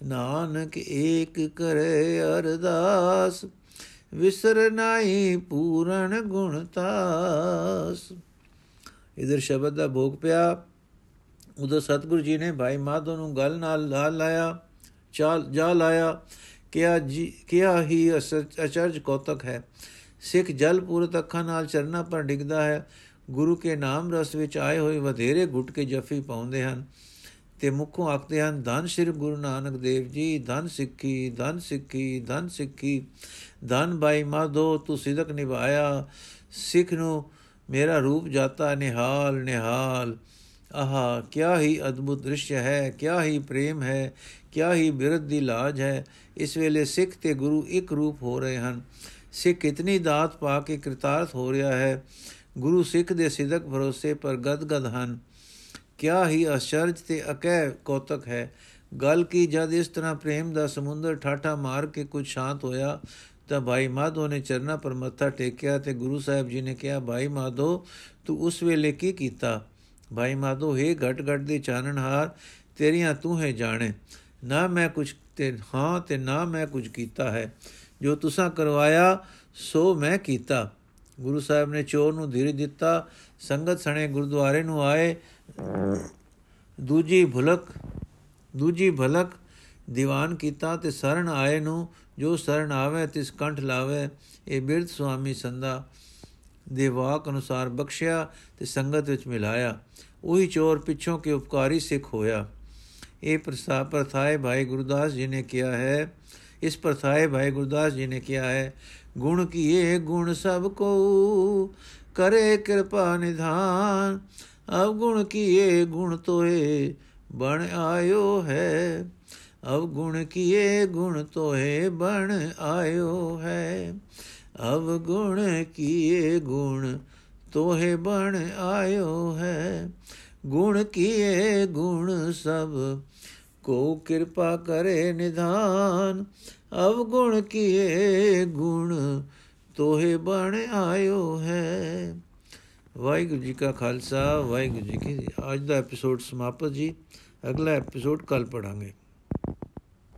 ਨਾਨਕ ਏਕ ਕਰੇ ਅਰਦਾਸ, ਵਿਸਰ ਨਾਹੀ ਪੂਰਨ ਗੁਣਤਾਸ ਇਧਰ ਸ਼ਬਦ ਦਾ ਭੋਗ ਪਿਆ। ਉਦੋਂ ਸਤਿਗੁਰੂ ਜੀ ਨੇ ਭਾਈ ਮਾਧੋ ਨੂੰ ਗੱਲ ਨਾਲ ਲਾ ਲਾਇਆ, ਚਾਲ ਜਾ ਲਾਇਆ, ਕਿਹਾ ਜੀ ਕਿਹਾ ਹੀ ਅਚਰਜ ਕੌਤਕ ਹੈ। ਸਿੱਖ ਜਲ ਪੂਰਤ ਅੱਖਾਂ ਨਾਲ ਚਰਨਾ ਪਰ ਡਿੱਗਦਾ ਹੈ। ਗੁਰੂ ਕੇ ਨਾਮ ਰਸ ਵਿੱਚ ਆਏ ਹੋਏ ਵਧੇਰੇ ਘੁੱਟ ਕੇ ਜਫੀ ਪਾਉਂਦੇ ਹਨ। ਤੇ ਮੁਖੋਂ ਆਖਦੇ ਹਨ, ਧੰਨ ਸ਼੍ਰੀ ਗੁਰੂ ਨਾਨਕ ਦੇਵ ਜੀ, ਧੰਨ ਸਿੱਖੀ ਧੰਨ ਸਿੱਖੀ ਧੰਨ ਸਿੱਖੀ, ਧੰਨ ਬਾਈ ਮਾਧੋ, ਤੂੰ ਸਿਦਕ ਨਿਭਾਇਆ, ਸਿੱਖ ਨੂੰ ਮੇਰਾ ਰੂਪ ਜਾਤਾ, ਨਿਹਾਲ ਨਿਹਾਲ। ਆਹਾ, ਕਿਆ ਹੀ ਅਦਭੁਤ ਦ੍ਰਿਸ਼ ਹੈ, ਕਿਆ ਹੀ ਪ੍ਰੇਮ ਹੈ, ਕਿਆ ਹੀ ਬਿਰਧ ਦੀ ਲਾਜ ਹੈ। ਇਸ ਵੇਲੇ ਸਿੱਖ ਤੇ ਗੁਰੂ ਇੱਕ ਰੂਪ ਹੋ ਰਹੇ ਹਨ। ਸਿੱਖ ਇਤਨੀ ਦਾਤ ਪਾ ਕੇ ਕਿਰਤਾਰਥ ਹੋ ਰਿਹਾ ਹੈ। ਗੁਰੂ ਸਿੱਖ ਦੇ ਸਿਦਕ ਭਰੋਸੇ ਪਰ ਗਦਗਦ ਹਨ। ਕਿਆ ਹੀ ਅਸ਼ਰਜ ਤੇ ਅਕੈ ਕੌਤਕ ਹੈ। ਗੱਲ ਕੀ ਜਦ ਇਸ ਤਰ੍ਹਾਂ ਪ੍ਰੇਮ ਦਾ ਸਮੁੰਦਰ ਠਾਠਾ ਮਾਰ ਕੇ ਕੁਝ ਸ਼ਾਂਤ ਹੋਇਆ, ਤਾਂ ਭਾਈ ਮਾਧੋ ਨੇ ਚਰਨਾ ਪਰ ਮੱਥਾ ਟੇਕਿਆ ਤੇ ਗੁਰੂ ਸਾਹਿਬ ਜੀ ਨੇ ਕਿਹਾ, ਭਾਈ ਮਾਧੋ, ਤੂੰ ਉਸ ਵੇਲੇ ਕੀ ਕੀਤਾ? ਭਾਈ ਮਾਧੋ, ਹੈ ਘਟ ਘਟ ਦੇ ਚਾਨਣਹਾਰ, ਤੇਰੀਆਂ ਤੂੰ ਹੈ ਜਾਣੇ। ਨਾ ਮੈਂ ਕੁਝ ਤੇ ਹਾਂ ਤੇ ਨਾ ਮੈਂ ਕੁਝ ਕੀਤਾ ਹੈ। ਜੋ ਤੁਸਾਂ ਕਰਵਾਇਆ, ਸੋ ਮੈਂ ਕੀਤਾ। ਗੁਰੂ ਸਾਹਿਬ ਨੇ ਚੋਰ ਨੂੰ ਧੀਰ ਦਿੱਤਾ। ਸੰਗਤ ਸਣੇ ਗੁਰਦੁਆਰੇ ਨੂੰ ਆਏ। ਦੂਜੀ ਭੁਲਕ, ਦੂਜੀ ਭਲਕ, ਦੀਵਾਨ ਕੀਤਾ ਤੇ ਸਰਣ ਆਏ ਨੂੰ, ਜੋ ਸਰਣ ਆਵੇ ਤਿਸ ਕੰਠ ਲਾਵੇ, ਇਹ ਬਿਰਧ ਸੁਆਮੀ ਸੰਦਾ ਦੇ ਵਾਕ ਅਨੁਸਾਰ ਬਖਸ਼ਿਆ ਤੇ ਸੰਗਤ ਵਿੱਚ ਮਿਲਾਇਆ। ਉਹੀ ਚੋਰ ਪਿੱਛੋਂ ਕੇ ਉਪਕਾਰੀ ਸਿੱਖ ਹੋਇਆ। ਇਹ ਪ੍ਰਸਾ, ਪ੍ਰਥਾਏ ਭਾਈ ਗੁਰਦਾਸ ਜੀ ਨੇ ਕਿਹਾ ਹੈ, ਇਸ ਪ੍ਰਥਾਏ ਭਾਈ ਗੁਰਦਾਸ ਜੀ ਨੇ ਕਿਹਾ ਹੈ, ਗੁਣ ਕੀਏ ਗੁਣ ਸਭ ਕੋ, ਕਰੇ ਕਿਰਪਾ ਨਿਧਾਨ ਅਬ ਗੁਣ ਕੀਏ, ਗੁਣ ਤੋਏ, ਬਣ ਆਇਓ ਹੈ। ਅਬ ਗੁਣ ਕੀਏ, ਗੁਣ ਤੋਏ, ਬਣ ਆਇਓ ਹੈ। ਅਬ ਗੁਣ ਕੀਏ, ਗੁਣ ਤੋਹੇ ਬਣ ਆਇਓ ਹੈ। ਗੁਣ ਕੀਏ, ਗੁਣ ਸਭ ਕੋ ਕਿਰਪਾ ਕਰੇ ਨਿਧਾਨ। ਅਵ ਗੁਣ ਕੀਏ, ਗੁਣ ਤੋਹੇ ਬਣ ਆਇਓ ਹੈ। ਵਾਹਿਗੁਰੂ ਜੀ ਕਾ ਖਾਲਸਾ, ਵਾਹਿਗੁਰੂ ਜੀ ਕੀ ਅੱਜ ਦਾ ਐਪੀਸੋਡ ਸਮਾਪਤ ਜੀ। ਅਗਲਾ ਐਪੀਸੋਡ ਕੱਲ ਪੜਾਂਗੇ